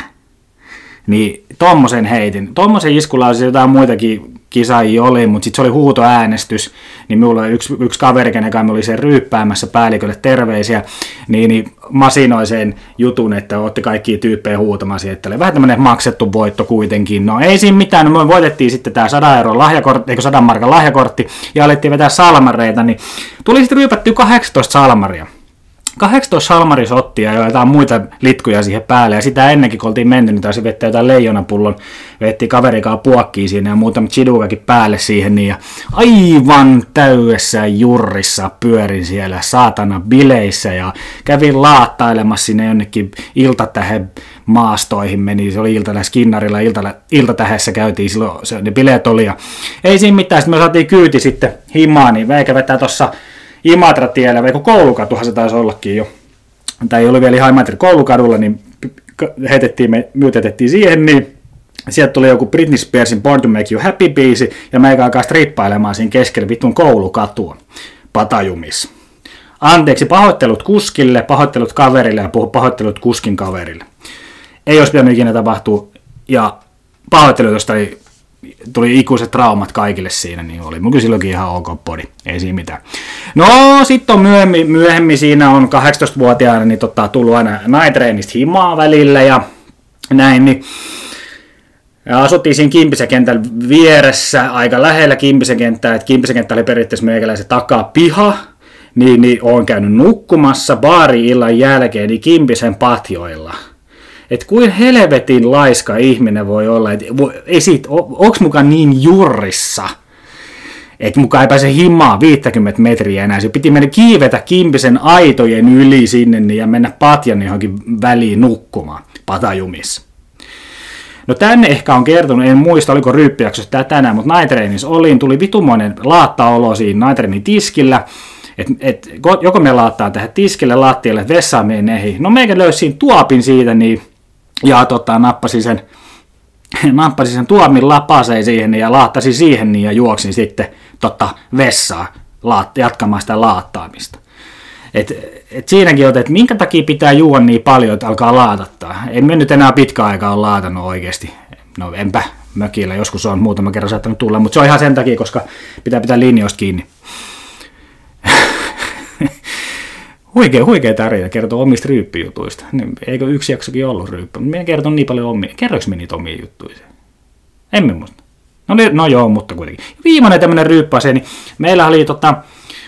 Niin tommosen heitin. Tommosen iskulause jotain muitakin kisaajia oli, mutta sitten se oli huutoäänestys, niin minulla oli yksi, yksi kaveri, kenen kanssa oli sen ryyppäämässä päällikölle terveisiä, niin, niin masinoi sen jutun, että otti kaikki tyyppejä huutamaan siihen, että oli vähän tämmöinen maksettu voitto kuitenkin. No ei siinä mitään, no me voitettiin sitten tämä 100 euron lahjakortti, eikö 100 markan lahjakortti, ja alettiin vetää salmareita, niin tuli sitten ryypättyä 18 salmaria. 18 salmarisottia ja jotain muita litkuja siihen päälle. Ja sitä ennenkin, kun oltiin mennyt, niin taisi vettä jotain leijonapullon. Vetti kaverikaan puokkiin siinä ja muutama chidukakin päälle siihen. Niin ja aivan täydessä jurrissa pyörin siellä saatana bileissä ja kävin laattailemassa sinne jonnekin iltatähen maastoihin meni, se oli iltana Skinnarilla, iltana, iltatähessä käytiin silloin, se, ne bileet oli, ja ei siinä mitään, sitten me saatiin kyyti sitten himaan, niin veikä vetää tuossa Imatra-tiellä, vai koulukatuhan se taisi ollakin jo, tai ei ollut vielä ihan Imatra koulukadulla, niin heitettiin, me myytetettiin siihen, niin sieltä tuli joku Britney Spearsin Born to Make You Happy biisi, ja meikä alkaa strippailemaan siinä keskellä vitun koulukatua Patajumissa. Anteeksi, pahoittelut kuskille, pahoittelut kaverille ja pahoittelut kuskin kaverille. Ei olisi pitänyt ikinä tapahtua, ja pahoittelut, josta ei tuli ikuiset traumat kaikille siinä, niin oli mun silloinkin ihan ok podi, ei siinä mitään. No sitten on myöhemmin, myöhemmin, siinä on 18-vuotiaana niin tota, tullut aina night himaa välillä ja näin, niin ja asuttiin siinä Kimpisen kentän vieressä, aika lähellä Kimpisen kenttää, että Kimpisen kenttä oli periaatteessa meikäläisen takaa piha, niin, niin olen käynyt nukkumassa baari-illan jälkeen niin Kimpisen patjoilla – että kuin helvetin laiska ihminen voi olla, että ei siitä, onks mukaan niin jurrissa, että mukaan ei pääse himaa 50 metriä enää. Se piti mennä kiivetä kimpisen aitojen yli sinne niin ja mennä patjan johonkin väliin nukkumaan patajumissa. No tänne ehkä on kertonut, en muista oliko ryyppijaksossa tämä tänään, mutta Night olin, tuli vitumoinen laattaolo siinä Night tiskillä, et, et, joko me laattaa tähän tiskille, lattialle, vessaan menee No meikä löysi siinä tuopin siitä, niin ja tota, nappasi sen, nappasi sen tuomin lapaseen siihen ja laattasi siihen niin ja juoksin sitten tota, vessaa jatkamaan sitä laattaamista. Et, et siinäkin on, että minkä takia pitää juoda niin paljon, että alkaa laatattaa. En me nyt enää pitkä aikaa ole laatannut oikeasti. No enpä mökillä, joskus on muutama kerran saattanut tulla, mutta se on ihan sen takia, koska pitää pitää linjoista kiinni. Huikea, huikea tarina kertoo omista ryyppijutuista. Niin, eikö yksi jaksokin ollut ryyppä? Minä kerton niin paljon omia. Kerroks me niitä omia juttuja? Emme muista. No, niin, no joo, mutta kuitenkin. Viimeinen tämmöinen ryyppäse, niin meillä oli tota,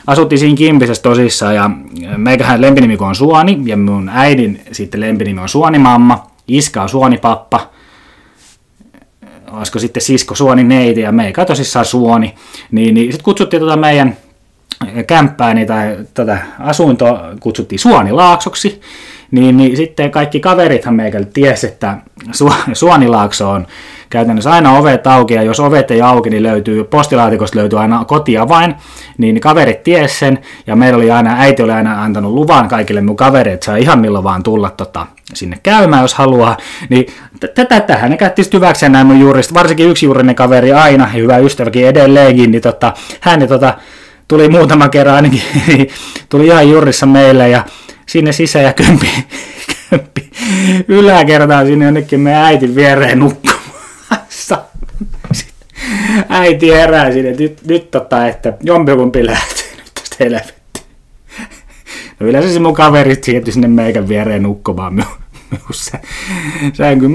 asuttiin siinä Kimpisessä tosissaan ja meikähän lempinimi on Suoni ja mun äidin sitten lempinimi on Suonimamma, iska on Suonipappa, olisiko sitten sisko Suoni neiti ja meikä tosissaan Suoni, niin, niin sitten kutsuttiin tota meidän kämppääni tai tätä asuntoa kutsuttiin Suonilaaksoksi, niin, niin sitten kaikki kaverithan meikälle tiesi, että Su- Suonilaakso on käytännössä aina ovet auki, ja jos ovet ei auki, niin löytyy, postilaatikosta löytyy aina kotiavain, niin kaverit ties sen, ja meillä oli aina, äiti oli aina antanut luvan kaikille mun kavereille, saa ihan milloin vaan tulla tota, sinne käymään, jos haluaa, niin tätä tähän ne käytti hyväkseen näin mun juurista, varsinkin yksi juurinen kaveri aina, ja hyvä ystäväkin edelleenkin, niin tota, hän tota, tuli muutama kerran ainakin, tuli ihan jurissa meille ja sinne sisään ja kömpi, kömpi yläkertaan sinne jonnekin meidän äitin viereen nukkumassa. äiti herää sinne, nyt, nyt tota, että jompikumpi lähtee nyt tästä helvettiin. No yleensä se mun kaverit siirtyi sinne meikän viereen nukkumaan. Mutta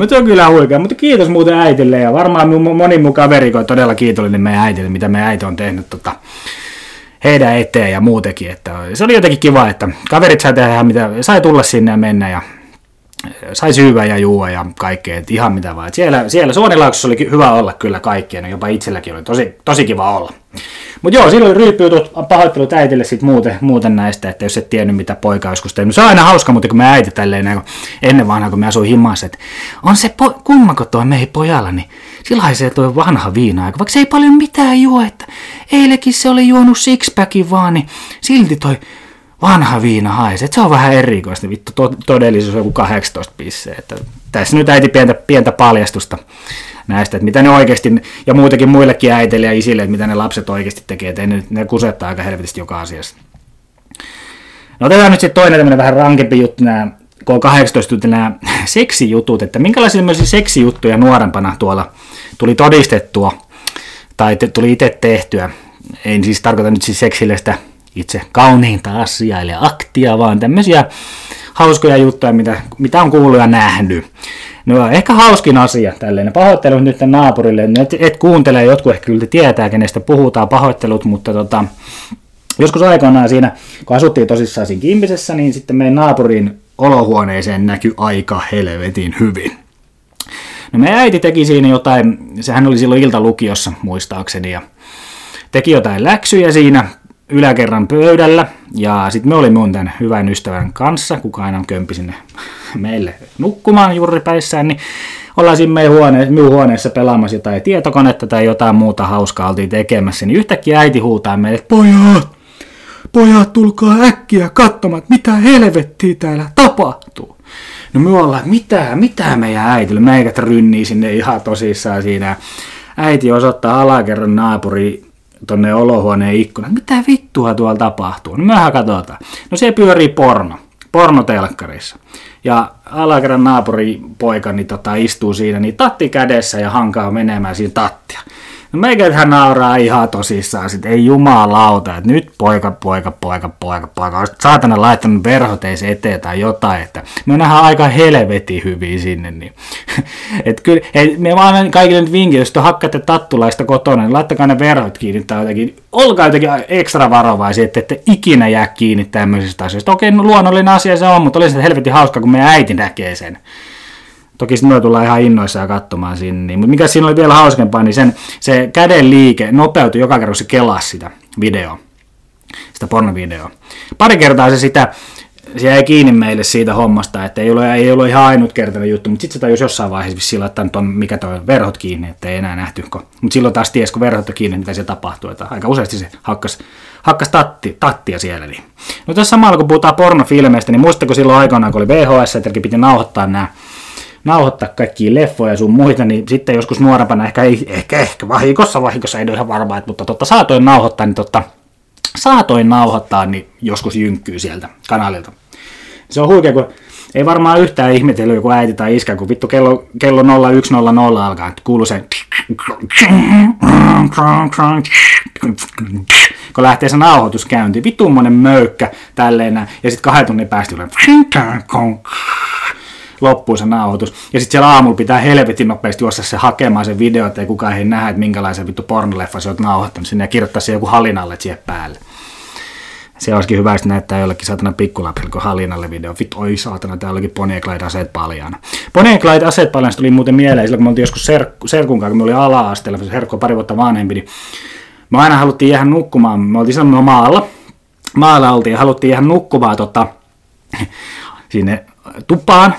se on kyllä huikea. Mutta kiitos muuten äitille ja varmaan moni mun kaveri on todella kiitollinen meidän äitille, mitä meidän äiti on tehnyt tota, heidän eteen ja muutenkin. Että se oli jotenkin kiva, että kaverit sai tehdä mitä, sai tulla sinne ja mennä ja sai syyä ja juua ja kaikkea, että ihan mitä vaan. siellä, siellä Suonilaaksossa oli hyvä olla kyllä kaikkeen, jopa itselläkin oli tosi, tosi kiva olla. Mutta joo, silloin ryyppyjutut, pahoittelut äitille sitten muuten, muuten näistä, että jos et tiennyt mitä poika joskus tehnyt. Se on aina hauska, mutta kun me äiti tälleen ennen vanhaa, kun me asuin himassa, että on se po- kummako toi meihin pojalla, niin sillä se toi vanha viina vaikka se ei paljon mitään juo, että eilekin se oli juonut sixpackin vaan, niin silti toi vanha viina haisee. Se on vähän erikoista, vittu to- todellisuus on joku 18 pisseä. Että tässä nyt äiti pientä, pientä paljastusta näistä, että mitä ne oikeasti, ja muutenkin muillekin äiteille ja isille, että mitä ne lapset oikeasti tekee, että ne, ne kusettaa aika helvetisti joka asiassa. No otetaan nyt sitten toinen tämmöinen vähän rankempi juttu, nämä K18 nämä seksijutut, että minkälaisia seksijuttuja nuorempana tuolla tuli todistettua tai tuli itse tehtyä. En siis tarkoita nyt siis seksillistä itse kauniinta asiaa eli aktia, vaan tämmöisiä hauskoja juttuja, mitä, mitä on kuullut ja nähnyt. No ehkä hauskin asia tälleen. Pahoittelut nyt naapurille. Et, et kuuntele, jotkut ehkä kyllä tietää, kenestä puhutaan, pahoittelut, mutta tota, joskus aikoinaan siinä, kun asuttiin tosissaan siinä Kimpisessä, niin sitten meidän naapurin olohuoneeseen näkyi aika helvetin hyvin. No meidän äiti teki siinä jotain, sehän oli silloin iltalukiossa muistaakseni, ja teki jotain läksyjä siinä yläkerran pöydällä, ja sitten me olimme tämän hyvän ystävän kanssa, kuka aina kömpi sinne meille nukkumaan juuripäissään, niin ollaan meidän huone, minun huoneessa pelaamassa jotain tietokonetta tai jotain muuta hauskaa oltiin tekemässä, niin yhtäkkiä äiti huutaa meille, pojat, pojat, tulkaa äkkiä katsomaan, mitä helvettiä täällä. No me ollaan, mitä, mitä meidän äitille, meikät rynnii sinne ihan tosissaan siinä. Äiti osoittaa alakerran naapuri tonne olohuoneen ikkunan. Mitä vittua tuolla tapahtuu? No mehän katsotaan. No se pyörii porno, pornotelkkarissa. Ja alakerran naapuripoika niin tota, istuu siinä niin tatti kädessä ja hankaa menemään siinä tattia. No hän nauraa ihan tosissaan, sit ei jumalauta, että nyt poika, poika, poika, poika, poika, olisit saatana laittanut verhoteisen eteen tai jotain, että me nähdään aika helvetin hyvin sinne, niin et kyllä, et me vaan kaikille nyt vinkit, jos te hakkaatte tattulaista kotona, niin laittakaa ne verhot kiinni tai jotenkin, olkaa jotenkin ekstra varovaisia, että ette ikinä jää kiinni tämmöisistä asioista. Okei, no, luonnollinen asia se on, mutta olisi helvetin hauska, kun meidän äiti näkee sen. Toki sitten tullaan ihan innoissaan katsomaan sinne. Niin, mutta mikä siinä oli vielä hauskempaa, niin sen, se käden liike nopeutui joka kerran, kun se kelasi sitä videoa, sitä pornovideoa. Pari kertaa se sitä, se jäi kiinni meille siitä hommasta, että ei ollut, ei ollut ihan ainutkertainen juttu, mutta sitten se tajus jossain vaiheessa vissiin laittaa ton, mikä toi verhot kiinni, että ei enää nähty. Mutta silloin taas ties, kun verhot on kiinni, mitä se tapahtuu, että aika useasti se hakkas, hakkas tatti, tattia siellä. Niin. No tässä samalla, kun puhutaan pornofilmeistä, niin muistatko silloin aikoinaan, kun oli VHS, että piti nauhoittaa nämä nauhoittaa kaikkia leffoja sun muita, niin sitten joskus nuorempana ehkä, ehkä, ehkä vahinkossa, vahinkossa ei ole ihan varmaa, mutta totta, saatoin nauhoittaa, niin totta, saatoin nauhoittaa, niin joskus jynkkyy sieltä kanalilta. Se on huikea, kun ei varmaan yhtään ihmetellyt joku äiti tai iskä, kun vittu kello, kello 0100 alkaa, että kuuluu se kun lähtee se nauhoitus käyntiin, vittuummonen möykkä tälleen ja sitten kahden tunnin päästä loppuu se nauhoitus. Ja sitten siellä aamulla pitää helvetin nopeasti juossa se hakemaan sen video, että ei kukaan ei nähdä, että minkälaisen vittu pornoleffa sä oot nauhoittanut sinne ja kirjoittaa se joku halinalle siihen päälle. Se olisikin hyvä, että näyttää jollekin saatana pikkulapselle, kun halinalle video. Vittu, oi saatana, täällä olikin Bonnie Clyde aseet paljana. Bonnie Clyde aseet paljana tuli muuten mieleen, sillä kun me oltiin joskus serk- serkun kanssa, kun me oli ala-asteella, se herkko pari vuotta vanhempi, niin me aina haluttiin jäädä nukkumaan. Me oltiin silloin maalla. Maalla oltiin ja haluttiin jäädä nukkumaan tota, sinne tupaan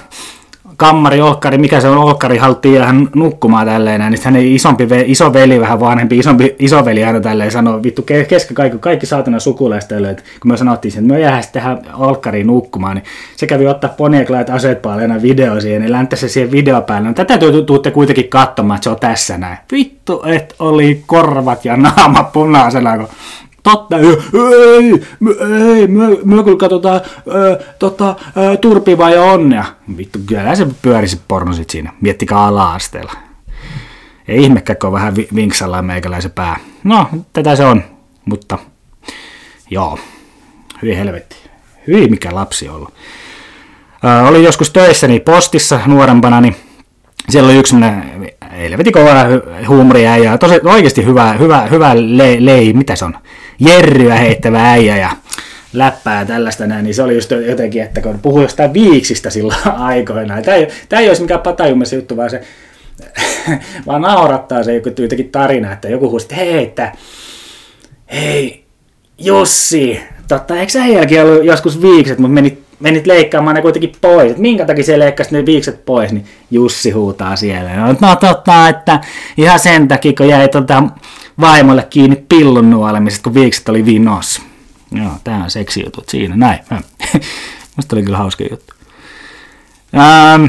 kammari, olkkari, mikä se on, olkkari, haluttiin jäädä nukkumaan tälleen, niin sitten hänen isompi, iso veli, vähän vanhempi, isompi, isoveli aina tälleen sanoi, vittu kesken kaikki, kaikki saatana sukulaiset, että kun me sanottiin että me jäädään tähän olkkariin nukkumaan, niin se kävi ottaa Poniaklait aseet paljon video siihen, niin se siihen video päälle. No, tätä tuutte kuitenkin katsomaan, että se on tässä näin. Vittu, et oli korvat ja naama punaisena, kun totta, ei, ei, me, me kyllä katsotaan tota, ää, turpi vai onnea. Vittu, kyllä se pyörisi porno sit siinä. Miettikää ala-asteella. Ei ihmekään, kun on vähän vinksalla meikäläisen pää. No, tätä se on, mutta joo, hyvin helvetti. Hyvin mikä lapsi ollut. Oli joskus töissäni postissa nuorempana, niin siellä oli yksi helvetin kova huumoria ja tosi, oikeasti hyvä, hyvä, hyvä le, lei, mitä se on? Jerryä heittävä äijä ja läppää tällaista näin, niin se oli just jotenkin, että kun puhui jostain viiksistä silloin aikoinaan. Tämä ei, tämä ei olisi mikään patajummessa juttu, vaan se vaan naurattaa se joku jotenkin tarina, että joku huusi, että hei, että hei, Jussi, totta, eikö äijälläkin ollut joskus viikset, mutta menit, menit leikkaamaan ne kuitenkin pois. Et minkä takia se leikkasi ne viikset pois, niin Jussi huutaa siellä. No, no totta, että ihan sen takia, kun jäi tota, vaimolle kiinni pillun nuolemisesta, kun viikset oli vinos. Joo, tää on jutut siinä, näin. Musta oli kyllä hauska juttu. Ähm,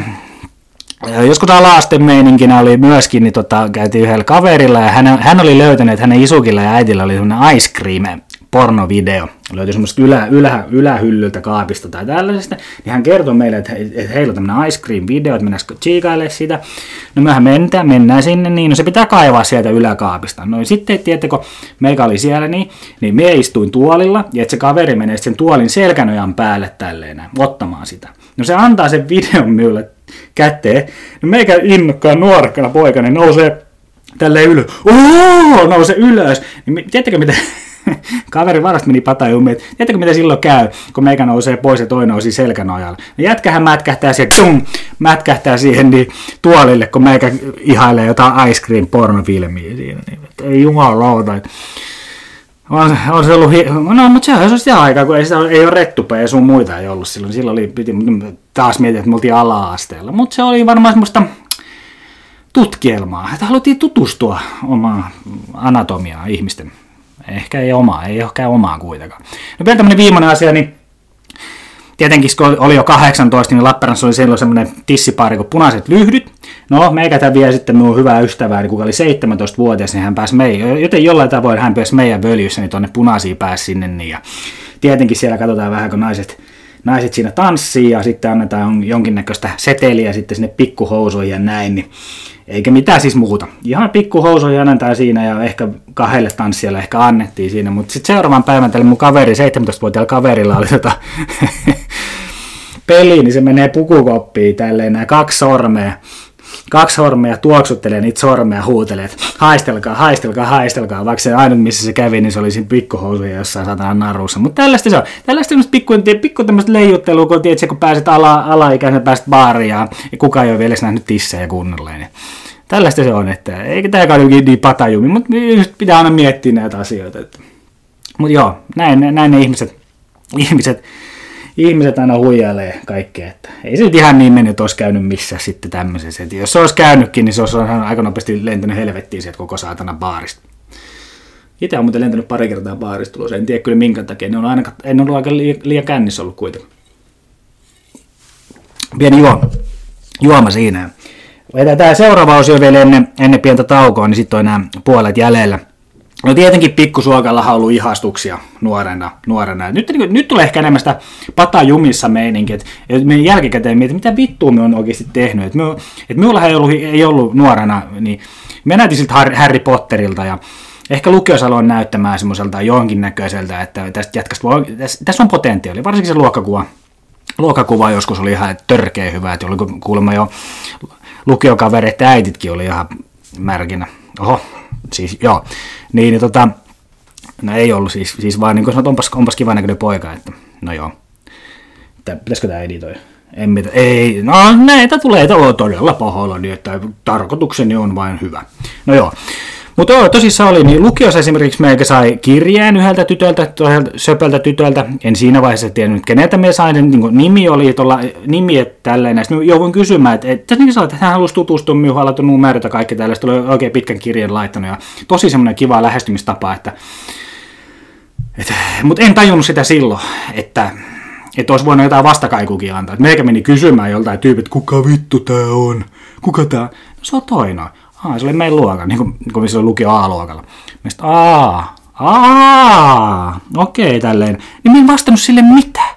joskus alaasten meininkinä oli myöskin, niin tota, käytiin yhdellä kaverilla ja hän, hän oli löytänyt, että hänen isukilla ja äitillä oli sellainen ice cream pornovideo, löytyi semmoista ylä, ylä, ylähyllyltä kaapista tai tällaisesta, niin hän kertoi meille, että, että heillä on tämmöinen ice cream video, että mennään chiikailemaan sitä. No mehän mennään, mennään sinne, niin no se pitää kaivaa sieltä yläkaapista. No sitten, tiedättekö, meikä oli siellä niin, niin me istuin tuolilla, ja että se kaveri menee sen tuolin selkänojan päälle tälleen ottamaan sitä. No se antaa sen videon minulle käteen, no meikä innokkaan nuorekkana poikana nousee tälle ylös. Oo, nouse ylös. Niin, tiedättekö mitä? Kaveri varmasti meni patajummi, että tiedättekö mitä silloin käy, kun meikä nousee pois ja toinen nousi selkänojalla. No jätkähän mätkähtää siihen, tum, mätkähtää siihen niin tuolille, kun meikä ihailee jotain ice cream pornofilmiä siinä. Niin, ei jumalauta. On, on se ollut, hi- no mutta se on sitä aikaa, kun ei, sitä, ei ole rettupeja ja sun muita ei ollut silloin. Silloin oli, piti, taas mietin, että me oltiin ala-asteella. Mutta se oli varmaan semmoista tutkielmaa, että haluttiin tutustua omaan anatomiaan ihmisten. Ehkä ei omaa, ei ehkä omaa kuitenkaan. No vielä tämmöinen viimeinen asia, niin tietenkin kun oli jo 18, niin Lappeenrannassa oli silloin semmoinen tissipari kuin punaiset lyhdyt. No, meikä vielä sitten minun hyvää ystävää, niin kuka oli 17-vuotias, niin hän pääsi meidän, joten jollain tavoin hän pääsi meidän völjyssä, niin tuonne punaisiin pääsi sinne. Niin, ja tietenkin siellä katsotaan vähän, kun naiset naiset siinä tanssii ja sitten annetaan jonkinnäköistä seteliä sitten sinne pikkuhousuihin ja näin, niin eikä mitään siis muuta. Ihan pikkuhousuihin annetaan siinä ja ehkä kahdelle tanssijalle ehkä annettiin siinä, mutta sitten seuraavan päivän tälle mun kaveri, 17-vuotiaalla kaverilla oli tota peli, niin se menee pukukoppiin tälleen nämä kaksi sormea kaksi sormea tuoksuttelee niitä sormea huutelee, että haistelkaa, haistelkaa, haistelkaa, vaikka se ainut missä se kävi, niin se oli siinä pikkuhousuja jossain satana narussa. Mutta tällaista se on. Tällaista tämmöistä pikku, pikku tämmöistä leijuttelua, kun tiedät, kun pääset ala, alaikäisenä pääset baariin ja kukaan ei ole vielä nähnyt tissejä kunnolla. Niin tällaista se on, että eikä tämä kai niin patajumi, mutta pitää aina miettiä näitä asioita. Mutta joo, näin, näin ne ihmiset, ihmiset ihmiset aina huijailee kaikkea. Että ei se nyt ihan niin mennyt, olisi käynyt missään sitten tämmöisessä. Että jos se olisi käynytkin, niin se olisi aika nopeasti lentänyt helvettiin sieltä koko saatana baarista. Itse olen muuten lentänyt pari kertaa baarista tulos. En tiedä kyllä minkä takia. Ne on aina, en ollut aika liian, liian kännissä ollut kuitenkin. Pieni juoma, juoma siinä. Tämä seuraava osio vielä ennen, ennen pientä taukoa, niin sitten on nämä puolet jäljellä. No tietenkin pikkusuokalla on ollut ihastuksia nuorena. nuorena. Nyt, niin, nyt tulee ehkä enemmän sitä patajumissa meininki, että, että me jälkikäteen mietin, mitä vittua me on oikeasti tehnyt. Että, me, että minulla ei ollut, ei ollut nuorena, niin me näytin siltä Harry Potterilta ja ehkä lukiossa aloin näyttämään semmoiselta jonkinnäköiseltä, että tästä jätkästä voi, tässä, tässä on potentiaali, varsinkin se luokkakuva. Luokkakuva joskus oli ihan törkeä hyvä, että oli kuulemma jo lukiokavereet äititkin oli ihan märkinä. Oho, siis joo. Niin, niin tota, no ei ollut siis, siis vaan niin kuin sanot, onpas, onpas kiva näköinen poika, että no joo. Tää, pitäisikö tämä editoida? En mitä, ei, no näitä tulee todella pahoilla, niin että tarkoitukseni on vain hyvä. No joo, mutta joo, tosissaan oli, niin lukiossa esimerkiksi meikä sai kirjeen yhdeltä tytöltä, toiselta söpöltä tytöltä. En siinä vaiheessa tiennyt, keneltä me sain, niin nimi oli tuolla, nimi että tälleen. Sitten jouduin kysymään, että, että niin että hän halusi tutustua minuun, halunnut numerot ja kaikki tällaista. Oli oikein pitkän kirjeen laittanut ja tosi semmoinen kiva lähestymistapa, että, mutta en tajunnut sitä silloin, että, että olisi voinut jotain vastakaikukin antaa. meikä meni kysymään joltain tyypit, kuka vittu tää on, kuka tää, no, se on toinen. Aa, se oli meidän luokalla, niin kuin, niin kuin missä oli lukio A-luokalla. Mistä, aa, aa, okei tälleen. Niin minä en vastannut sille mitään.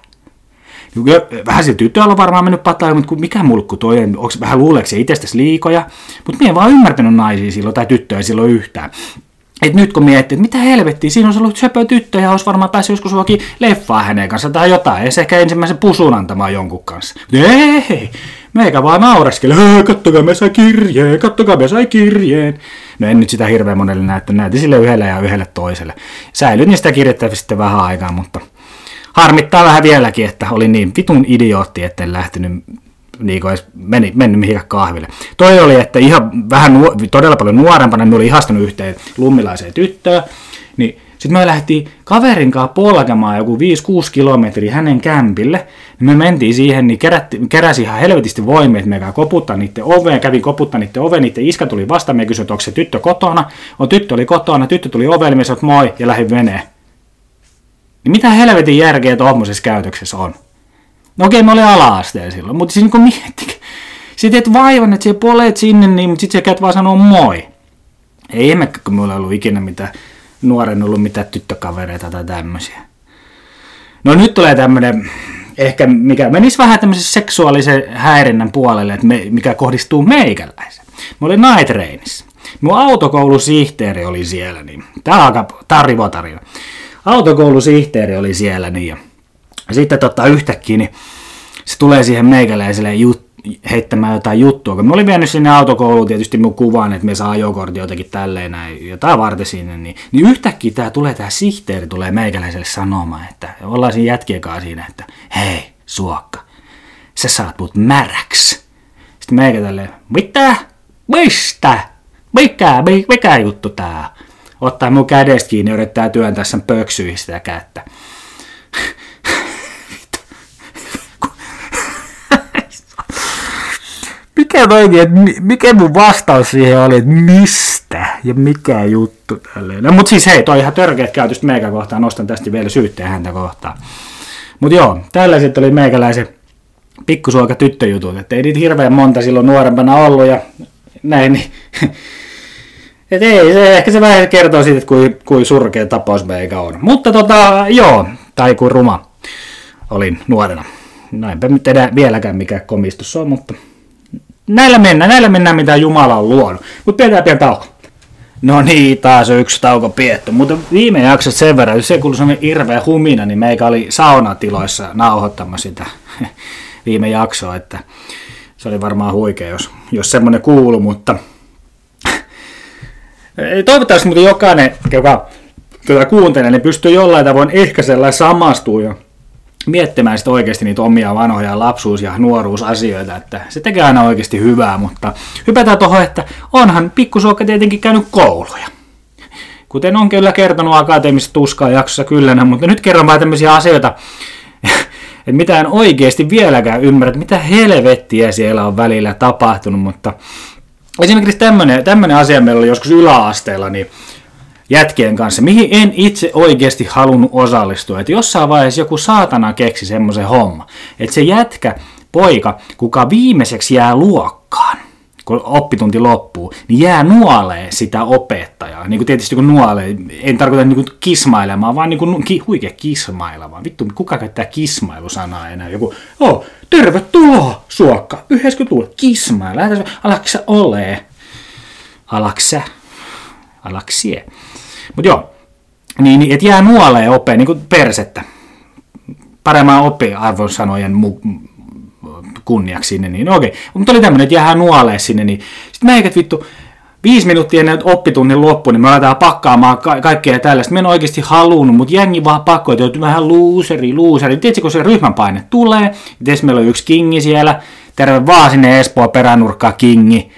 Vähän se tytöllä on varmaan mennyt pataan, mutta mikä mulkku toi, onko vähän luuleeko se itsestäsi liikoja, mutta minä en vaan ymmärtänyt naisia silloin tai tyttöjä silloin yhtään. Et nyt kun miettii, että mitä helvettiä, siinä on ollut söpö tyttö ja olisi varmaan päässyt joskus johonkin leffaa hänen kanssa tai jotain, ja se ehkä ensimmäisen pusun antamaan jonkun kanssa. Ei, meikä vaan naureskeli, kattokaa me sai kirjeen, kattokaa me sai kirjeen. No en nyt sitä hirveän monelle näyttä, näytin sille yhdelle ja yhdelle toiselle. Säilytin sitä kirjettä sitten vähän aikaa, mutta harmittaa vähän vieläkin, että oli niin vitun idiootti, etten lähtenyt niin kuin meni, mennyt mihinkään kahville. Toi oli, että ihan vähän nuo, todella paljon nuorempana, me oli ihastunut yhteen lummilaiseen tyttöön, niin sitten me lähdettiin kaverin kanssa polkemaan joku 5-6 kilometriä hänen kämpille. Niin me mentiin siihen, niin kerätti, keräsi ihan helvetisti voimia, että me koputtaa niiden oveen, kävin koputtaa niiden oveen, niiden iskä tuli vastaan, me kysyi, että onko se tyttö kotona. On tyttö oli kotona, tyttö tuli ovelle, me sanoin, moi, ja lähdin veneen. Niin mitä helvetin järkeä tuommoisessa käytöksessä on? No okei, mä olin ala-asteen silloin, mutta siis niin miettikö. Sitten et vaivan, että sä poleet sinne, niin, mutta sitten sä käyt vaan sanoa moi. Ei emmekä, kun mulla ei ollut ikinä mitään nuoren ollut mitään tyttökavereita tai tämmöisiä. No nyt tulee tämmöinen, ehkä mikä menisi vähän tämmöisen seksuaalisen häirinnän puolelle, että me, mikä kohdistuu meikäläiseen. Mä olin night rainissa. Mun autokoulusihteeri oli siellä, niin tää on aika tarivotarina. Autokoulusihteeri oli siellä, niin ja sitten tota, yhtäkkiä niin se tulee siihen meikäläiselle jut, heittämään jotain juttua. Kun mä olin vienyt sinne autokouluun tietysti mun kuvan, että me saa ajokortti jotenkin tälleen näin, jotain varten sinne, niin, niin yhtäkkiä tää tulee, tää sihteeri tulee meikäläiselle sanomaan, että ollaan siinä jätkien kanssa siinä, että hei, suokka, sä saat mut märäks. Sitten meikä tälleen, mitä? Mistä? Mikä, mikä juttu tää? Ottaa mun kädestä kiinni yrittää työntää sen pöksyihin sitä kättä. Mikä oikein, että mikä mun vastaus siihen oli, että mistä ja mikä juttu tälleen. No, mutta siis hei, toi ihan törkeät käytöstä meikä kohtaan, nostan tästä vielä syytteen häntä kohtaan. Mutta joo, tällaiset oli meikäläisen pikkusuoka tyttöjutut, että ei niitä hirveän monta silloin nuorempana ollut ja näin, niin et ei, se, ehkä se vähän kertoo siitä, että kuin, kuin surkea tapaus meikä on. Mutta tota, joo, tai kuin ruma olin nuorena. Näinpä nyt enää vieläkään mikä komistus on, mutta näillä mennään, näillä mennään mitä Jumala on luonut. Mutta pidetään pian tauko. No niin, taas yksi tauko pietty. Mutta viime jaksossa sen verran, se kuului sellainen irveä humina, niin meikä oli saunatiloissa nauhoittamassa sitä viime jaksoa, että se oli varmaan huikea, jos, jos semmoinen kuulu, mutta toivottavasti mutta jokainen, joka tätä kuuntelee, niin pystyy jollain tavoin ehkä sellainen samastua ja miettimään sitten oikeasti niitä omia vanhoja lapsuus- ja nuoruusasioita, että se tekee aina oikeasti hyvää, mutta hypätään tuohon, että onhan pikkusuokka tietenkin käynyt kouluja. Kuten on kyllä kertonut akateemista tuskaa jaksossa kyllä, mutta nyt kerron vaan tämmöisiä asioita, että mitä en oikeasti vieläkään ymmärrä, että mitä helvettiä siellä on välillä tapahtunut, mutta esimerkiksi tämmöinen, tämmöinen asia meillä oli joskus yläasteella, niin jätkien kanssa, mihin en itse oikeasti halunnut osallistua. Että jossain vaiheessa joku saatana keksi semmoisen homma, että se jätkä, poika, kuka viimeiseksi jää luokkaan, kun oppitunti loppuu, niin jää nuolee sitä opettajaa. Niin kuin tietysti kun nuolee, en tarkoita niin kuin kismailemaan, vaan niin kuin ki, huikea kismailemaan. Vittu, kuka käyttää kismailusanaa enää? Joku, oh, tervetuloa suokka, 90-luvulla, kismailla, alaksä ole? Alaksä? Alaksie. Mutta joo, niin, niin että jää nuoleen opea, niin kuin persettä. Paremman oppiarvon sanojen mu- kunniaksi sinne, niin okei. Mutta oli tämmöinen, että jää nuoleen sinne, niin sitten meikät vittu, viisi minuuttia ennen oppitunnin loppu, niin me aletaan pakkaamaan ka- kaikkea tällaista. Me en oikeasti halunnut, mutta jengi vaan pakko, että vähän luuseri, luuseri. Tiedätkö, kun se ryhmän paine tulee, tietysti meillä on yksi kingi siellä, terve vaan sinne Espoo peränurkkaa kingi.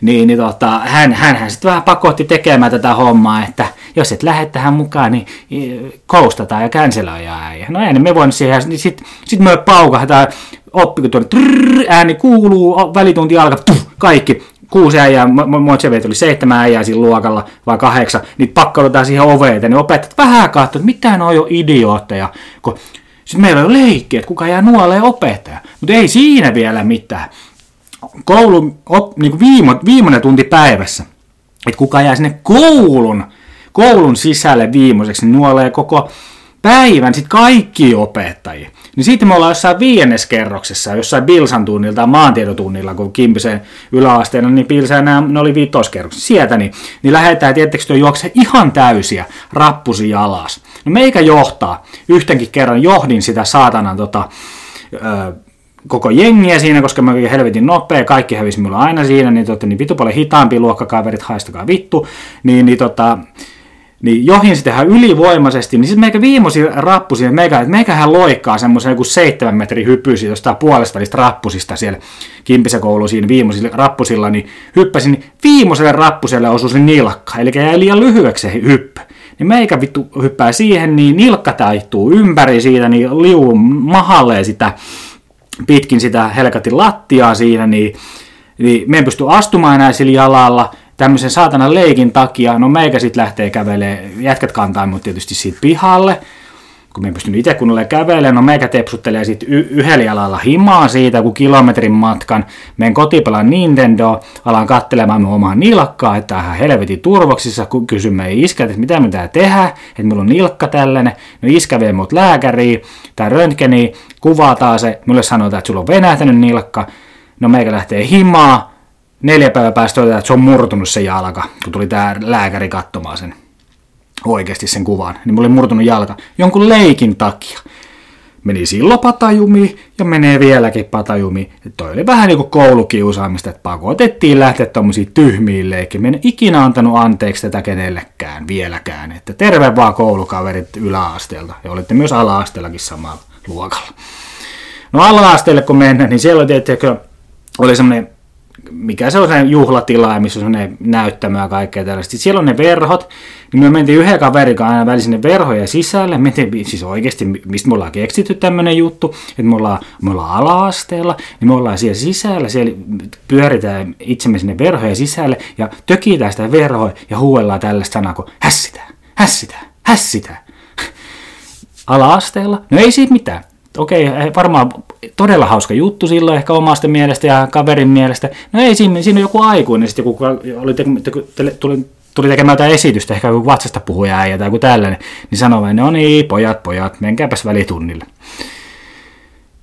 Niin, niin tota, hän, hän, hän sitten vähän pakotti tekemään tätä hommaa, että jos et lähde tähän mukaan, niin koustataan ja canceloidaan äijä. No ei, niin me voin siihen, niin sitten sit me paukahtaa, oppi, kun tuonne trrr, ääni kuuluu, välitunti alkaa, tuh, kaikki, kuusi äijää, Motseveit oli seitsemän äijää siinä luokalla, vai kahdeksan, niin pakkaudutaan siihen oveen, niin opettajat vähän katsovat, että mitä ne on jo idiootteja, kun sitten meillä on leikki, että kuka jää nuoleen opettaja, mutta ei siinä vielä mitään. Koulun, op, niin viimo, viimeinen tunti päivässä, että kuka jää sinne koulun koulun sisälle viimeiseksi, niin nuolee koko päivän sit kaikki opettajia. Niin sitten me ollaan jossain viiennes kerroksessa, jossain Bilsan tunnilla tai maantiedotunnilla, kun Kimpisen yläasteena, niin Bilsan nämä, ne oli viitoskerroksessa. Sieltä niin, niin lähdetään, tietysti juokse ihan täysiä rappusi alas. No meikä johtaa, yhtäkin kerran johdin sitä saatanan tota, ö, koko jengiä siinä, koska mä helvetin nopea, kaikki hävisi mulla aina siinä, niin, tota, niin vitu paljon hitaampi luokkakaverit, haistakaa vittu, niin, niin tota, niin johin sitä ylivoimaisesti, niin sitten meikä viimosi rappusi, meikä, että meikähän loikkaa semmoisen joku seitsemän metrin hyppysi jostain puolesta välistä rappusista siellä Kimpisäkoulu siinä viimeisillä rappusilla, niin hyppäsin, viimeiselle rappuselle osui se nilkka, eli jäi liian lyhyeksi se hyppy. Niin meikä vittu hyppää siihen, niin nilkka taittuu ympäri siitä, niin liu mahallee sitä pitkin sitä helkatin lattiaa siinä, niin, niin me en pysty astumaan enää sillä jalalla, tämmöisen saatanan leikin takia, no meikä sitten lähtee kävelee, jätkät kantaa mut tietysti siitä pihalle, kun me en pystynyt itse kunnolla kävelemään, no meikä tepsuttelee sitten y- yhdellä jalalla himaa siitä, kun kilometrin matkan. Menen kotipelaan Nintendo, alan katselemaan mun omaa nilkkaa, että ihan helvetin turvoksissa, kun kysyn meidän iskät, että mitä pitää tehdä, että mulla on nilkka tällainen. No iskä vie mut lääkäriin tai röntgeniin, kuvataan se, mulle sanotaan, että sulla on venähtänyt nilkka. No meikä lähtee himaa, neljä päivää päästä että se on murtunut se jalka, kun tuli tää lääkäri katsomaan sen oikeasti sen kuvan, niin mulla oli murtunut jalka jonkun leikin takia. Meni silloin patajumiin ja menee vieläkin patajumiin. Toi oli vähän niin kuin koulukiusaamista, että pakotettiin lähteä tommosiin tyhmiin leikkiin. en ikinä antanut anteeksi tätä kenellekään vieläkään. Että terve vaan koulukaverit yläasteelta. Ja olitte myös ala-asteellakin samalla luokalla. No ala-asteelle kun mennään, niin siellä oli, tietysti, oli semmoinen mikä se on se juhlatila, missä on semmoinen näyttämö ja kaikkea tällaista. Sitten siellä on ne verhot, niin me mentiin yhden kaverin kanssa aina välisin ne verhoja sisälle. Me mentiin siis oikeasti, mistä me ollaan keksitty tämmöinen juttu, että me ollaan, me ollaan ala-asteella, niin me ollaan siellä sisällä, siellä pyöritään itsemme sinne verhoja sisälle ja tökitään sitä verhoja ja huuellaan tällaista sanaa kuin hässitään, hässitään, hässitään. Ala-asteella? No ei siitä mitään okei, varmaan todella hauska juttu silloin ehkä omasta mielestä ja kaverin mielestä. No ei siinä, siinä joku aikuinen sitten, kun oli te, te, tuli, tuli tekemään jotain esitystä, ehkä joku vatsasta puhuja äijä tai joku tällainen, niin sanoi vain, no niin, pojat, pojat, menkääpäs välitunnille.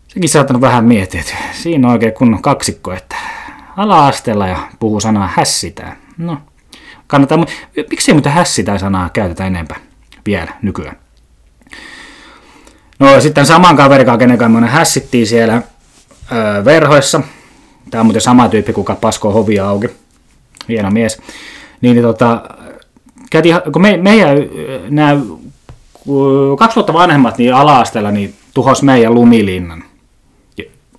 Sekin saattanut vähän miettiä, että siinä on oikein kunnon kaksikko, että ala-asteella ja puhuu sanaa hässitään. No, kannattaa, miksi ei muuta hässitään sanaa käytetä enempää vielä nykyään? No sitten saman kaverin kanssa, kenen kanssa me hässittiin siellä öö, verhoissa. Tämä on muuten sama tyyppi, kuka paskoo hovia auki. Hieno mies. Niin, niin tota, käytiin, kun me, meidän nämä kaksi vuotta vanhemmat niin ala-asteella niin tuhos meidän lumilinnan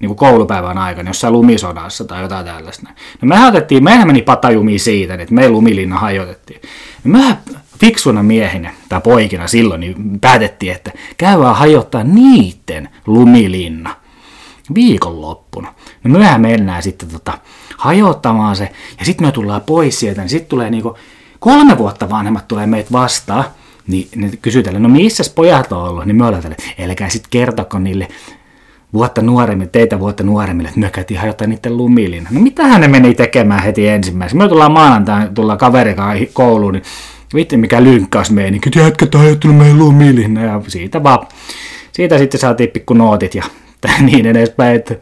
niin kuin koulupäivän aikana, jossain lumisodassa tai jotain tällaista. No me otettiin, mehän meni patajumiin siitä, että me lumilinna hajotettiin. No me fiksuna miehinä tai poikina silloin niin päätettiin, että käydään hajottaa niiden lumilinna viikonloppuna. No myöhään mennään sitten tota, hajottamaan se ja sitten me tullaan pois sieltä, niin sitten tulee niinku kolme vuotta vanhemmat tulee meitä vastaan, niin ne kysytään, no missä pojat on ollut, niin me ollaan tälle, älkää sitten kertoko niille vuotta nuoremmin, teitä vuotta nuoremmille, että me käytiin hajottaa niiden lumilin. No mitä ne meni tekemään heti ensimmäisenä? Me tullaan maanantaina, tullaan kaverikaan kouluun, niin Vitti mikä lynkkaus meininki, että jätkät on hajottanut meidän lumilin. Ja siitä vaan, siitä sitten saatiin pikku nootit ja niin edespäin, että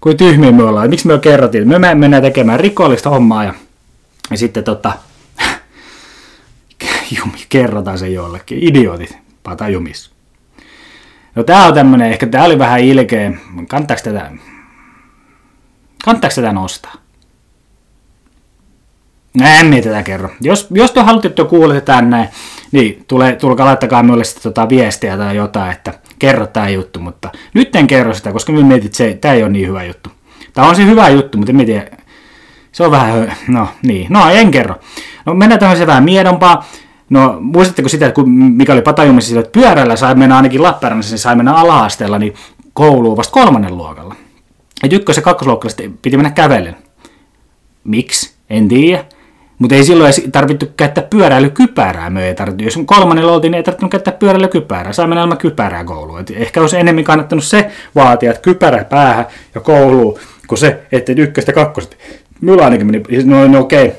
kuin tyhmiä me ollaan. Miksi me kerrottiin, me mennään tekemään rikollista hommaa ja, ja sitten tota, jumi, kerrotaan se jollekin. Idiotit, patajumis. No tää on tämmönen, ehkä tää oli vähän ilkeä. Kantaako tätä, kantaako tätä nostaa? En minä tätä kerro. Jos, jos te haluatte, että kuulette tänne, niin tule, tulkaa laittakaa minulle sitten tota viestiä tai jotain, että kerro tämä juttu, mutta nyt en kerro sitä, koska minä mietin, että se, tämä ei ole niin hyvä juttu. Tämä on se hyvä juttu, mutta en tiedä, se on vähän, no niin, no en kerro. No mennään tämmöiseen vähän miedompaa. No muistatteko sitä, että kun mikä oli Patajumissa sillä, että pyörällä sai mennä ainakin Lappeenrannassa, niin sai mennä ala niin kouluun vasta kolmannen luokalla. Ja ykkös- ja kakkosluokalla piti mennä kävellen. Miksi? En tiedä. Mutta ei silloin tarvittu käyttää pyöräilykypärää. Me ei tarvittu. Jos kolmannella oltiin, niin ei tarvittu käyttää pyöräilykypärää. Saa mennä ilman kypärää kouluun. Et ehkä olisi enemmän kannattanut se vaatia, että kypärä päähän ja kouluun, kuin se, että ykköstä kakkosta. Minulla ainakin meni, no, no okei, okay.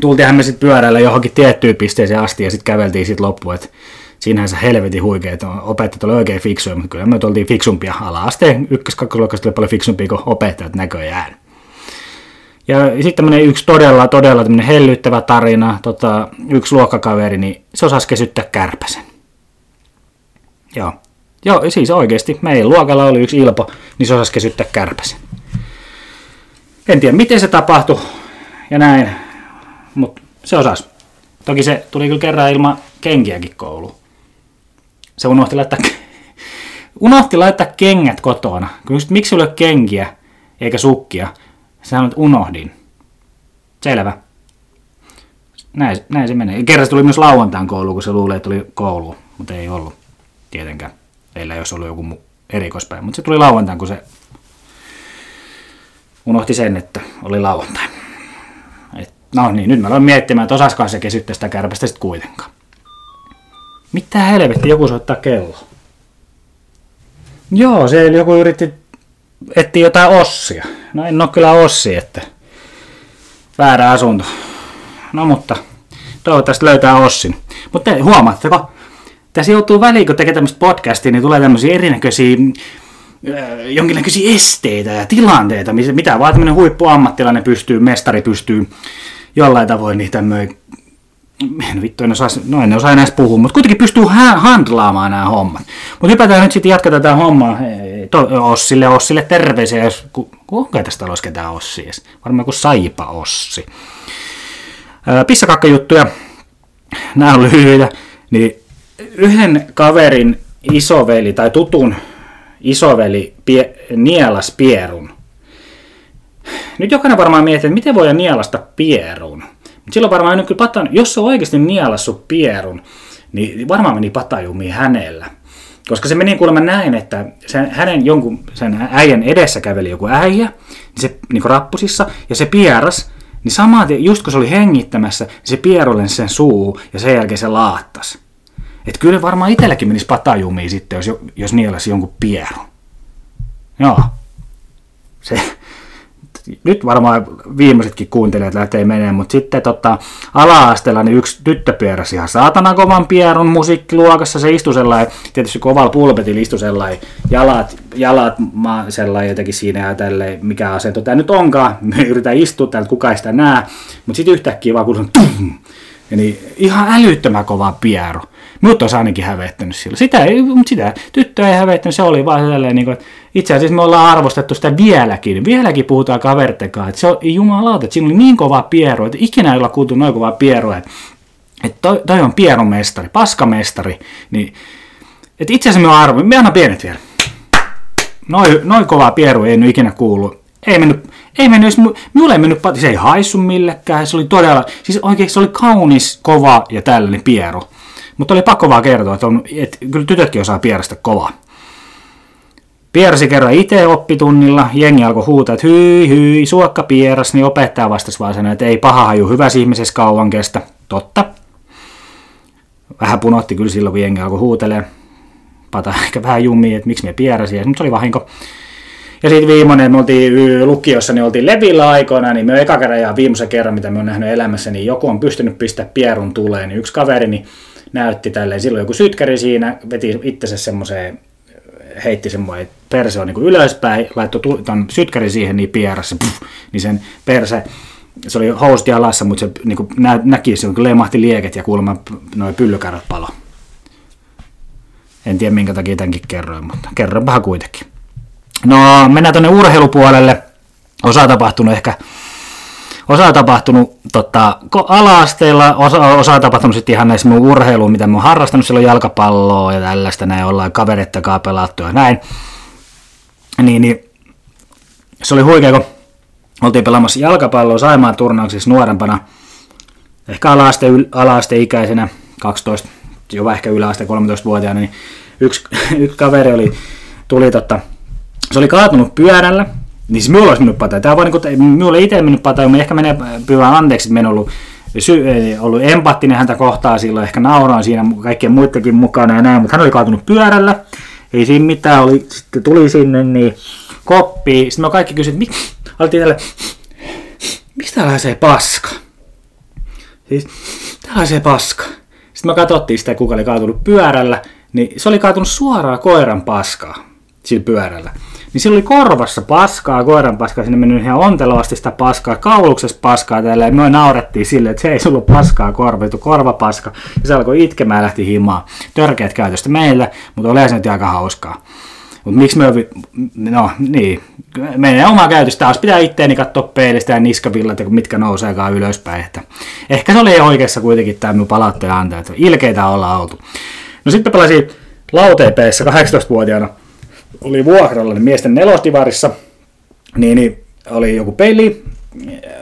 tultiinhan me sitten pyöräillä johonkin tiettyyn pisteeseen asti ja sitten käveltiin sitten loppuun. Et siinähän se helvetin huikea, että opettajat oli oikein fiksuja, mutta kyllä me oltiin fiksumpia ala-asteen ykkös kakkosluokasta oli paljon fiksumpia kuin opettajat näköjään. Ja sitten tämmöinen yksi todella, todella tämmöinen hellyttävä tarina, tota, yksi luokkakaveri, niin se osasi kesyttää kärpäsen. Joo. Joo, siis oikeasti, meidän luokalla oli yksi Ilpo, niin se osasi kesyttää kärpäsen. En tiedä, miten se tapahtui ja näin, mutta se osasi. Toki se tuli kyllä kerran ilman kenkiäkin kouluun. Se unohti laittaa, unohti laittaa kengät kotona. Kysyt, miksi ei ole kenkiä eikä sukkia? Sä että unohdin. Selvä. Näin, näin se menee. Kerran tuli myös lauantain kouluun, kun se luulee, että tuli koulu, mutta ei ollut tietenkään. Teillä ei olisi ollut joku erikoispäivä, mutta se tuli lauantain, kun se unohti sen, että oli lauantai. Et, no niin, nyt mä aloin miettimään, että osaisikohan se kesyttää sitä kärpästä sitten kuitenkaan. Mitä helvetti, joku soittaa kello. Joo, se joku yritti etsiä jotain ossia. No en ole kyllä ossi, että väärä asunto. No mutta toivottavasti löytää ossin. Mutta huomaatteko, tässä joutuu väliin, kun tekee tämmöistä podcastia, niin tulee tämmöisiä erinäköisiä äh, jonkinlaisia esteitä ja tilanteita, mitä vaan tämmöinen huippuammattilainen pystyy, mestari pystyy jollain tavoin niin tämmöinen en vittu, en osaa, no en osaa enää puhua, mutta kuitenkin pystyy handlaamaan nämä hommat. Mutta hypätään nyt sitten, jatketaan tätä hommaa. To, Ossille, Ossille terveisiä, jos, ku, kuinka tästä talossa ketään Ossi edes? Varmaan kuin Saipa Ossi. Pissakakkajuttuja, nämä on lyhyitä, niin yhden kaverin isoveli tai tutun isoveli pie, nielas pierun. Nyt jokainen varmaan miettii, että miten voidaan nielasta pierun. Silloin varmaan kyllä patan, jos se on oikeasti nielassut pierun, niin varmaan meni patajumiin hänellä. Koska se meni kuulemma näin, että sen, hänen jonkun, sen äijän edessä käveli joku äijä, niin se niin rappusissa, ja se pieras, niin samaan, just kun se oli hengittämässä, niin se pierulen sen suu, ja sen jälkeen se laattas. Että kyllä varmaan itselläkin menisi patajumiin sitten, jos, jos nielasi jonkun pierun. Joo. Se, nyt varmaan viimeisetkin kuuntelijat lähtee menemään, mutta sitten tota, ala-asteella niin yksi tyttö pieräsi ihan saatana kovan pierun musiikkiluokassa, se istui sellainen, tietysti kovalla pulpetilla istui sellainen, jalat, jalat maa, sellainen jotenkin siinä ja tälleen, mikä asento tämä nyt onkaan, me yritän istua täältä, kuka ei sitä näe, mutta sitten yhtäkkiä vaan kuuluu niin ihan älyttömän kova pieru. Mut olisi ainakin hävettänyt sillä. Sitä, ei, sitä tyttöä ei hävettänyt, se oli vaan sellainen, niin kuin, että itse asiassa me ollaan arvostettu sitä vieläkin. Vieläkin puhutaan kavertekaan, että se on jumalauta, että siinä oli niin kova pieru, että ikinä ei olla kuultu noin kovaa pierua, että, että toi, toi on pierumestari, paskamestari. Niin, että itse asiassa me arvo, me annan pienet vielä. Noin, noin kovaa pieru ei nyt ikinä kuulu. Ei mennyt, ei mennyt, minulle ei mennyt, se ei haissu millekään, se oli todella, siis oikein se oli kaunis, kova ja tällainen pieru. Mutta oli pakko vaan kertoa, että, on, että kyllä tytötkin osaa pierästä kovaa. Piersi kerran itse oppitunnilla, jengi alkoi huutaa, että hyi hyi, suokka pieras, niin opettaja vastasi vaan sanoi, että ei paha haju hyvässä ihmisessä kauan kestä. Totta. Vähän punotti kyllä silloin, kun jengi alkoi huutelee. Pata ehkä vähän jummiin, että miksi me pieräsi, mutta se oli vahinko. Ja sitten viimeinen, me oltiin lukiossa, niin oltiin levillä aikoina, niin me eka kerran ja viimeisen kerran, mitä me on nähnyt elämässä, niin joku on pystynyt pistää pierun tuleen, niin yksi kaveri niin näytti tälleen, silloin joku sytkäri siinä, veti itsensä semmoiseen, heitti semmoinen perse on niin ylöspäin, laittoi tuon sytkäri siihen niin pierassa, puff, niin sen perse, se oli housut jalassa, mutta se niin kuin nä, näki, se lemahti lieket ja kuulemma noin pyllykarrat palo. En tiedä minkä takia tämänkin kerroin, mutta kerronpahan kuitenkin. No, mennään tuonne urheilupuolelle. Osa tapahtunut ehkä osa tapahtunut tota, ala-asteella, osa, osa on tapahtunut sitten ihan näissä mun urheiluun, mitä mä oon harrastanut, silloin jalkapalloa ja tällaista, näin ollaan kaverettakaan pelattu ja näin. Niin, niin. Se oli huikea, kun oltiin pelaamassa jalkapalloa Saimaan turnauksissa nuorempana, ehkä ala-aste, ala-asteikäisenä, 12, jopa ehkä yläaste 13-vuotiaana, niin yksi, yksi kaveri oli, tuli totta, se oli kaatunut pyörällä, niin siis minulla olisi mennyt pata. Tämä on vaan niin kuin, minulla itse mennyt pata, mutta ehkä menee pyydän anteeksi, että en ollut, sy- ollut empaattinen häntä kohtaa silloin, ehkä nauraan siinä kaikkien muidenkin mukana ja näin, mutta hän oli kaatunut pyörällä, ei siinä mitään, oli, sitten tuli sinne niin koppi, sitten me kaikki kysyivät, miksi, oltiin tälle, mistä läsee paska? Siis, tällaisee paska. Sitten me katsottiin sitä, kuka oli kaatunut pyörällä, niin se oli kaatunut suoraan koiran paskaa sillä pyörällä niin sillä oli korvassa paskaa, koiran paskaa, sinne mennyt ihan ontelovasti sitä paskaa, kauluksessa paskaa tällä, ja me naurettiin silleen, että se ei ollut paskaa korvitu, korvapaska, ja se alkoi itkemään ja lähti himaan. Törkeät käytöstä meillä, mutta oli se nyt aika hauskaa. Mutta miksi me, no niin, meidän omaa käytöstä taas pitää itteeni katsoa peilistä ja niskavillat, mitkä nouseekaan ylöspäin. Että ehkä se oli oikeassa kuitenkin tämä minun palautteen antaja, että ilkeitä ollaan oltu. No sitten pelasin lauteepeissa 18-vuotiaana oli vuokralla niin miesten nelosdivarissa, niin, niin oli joku peli,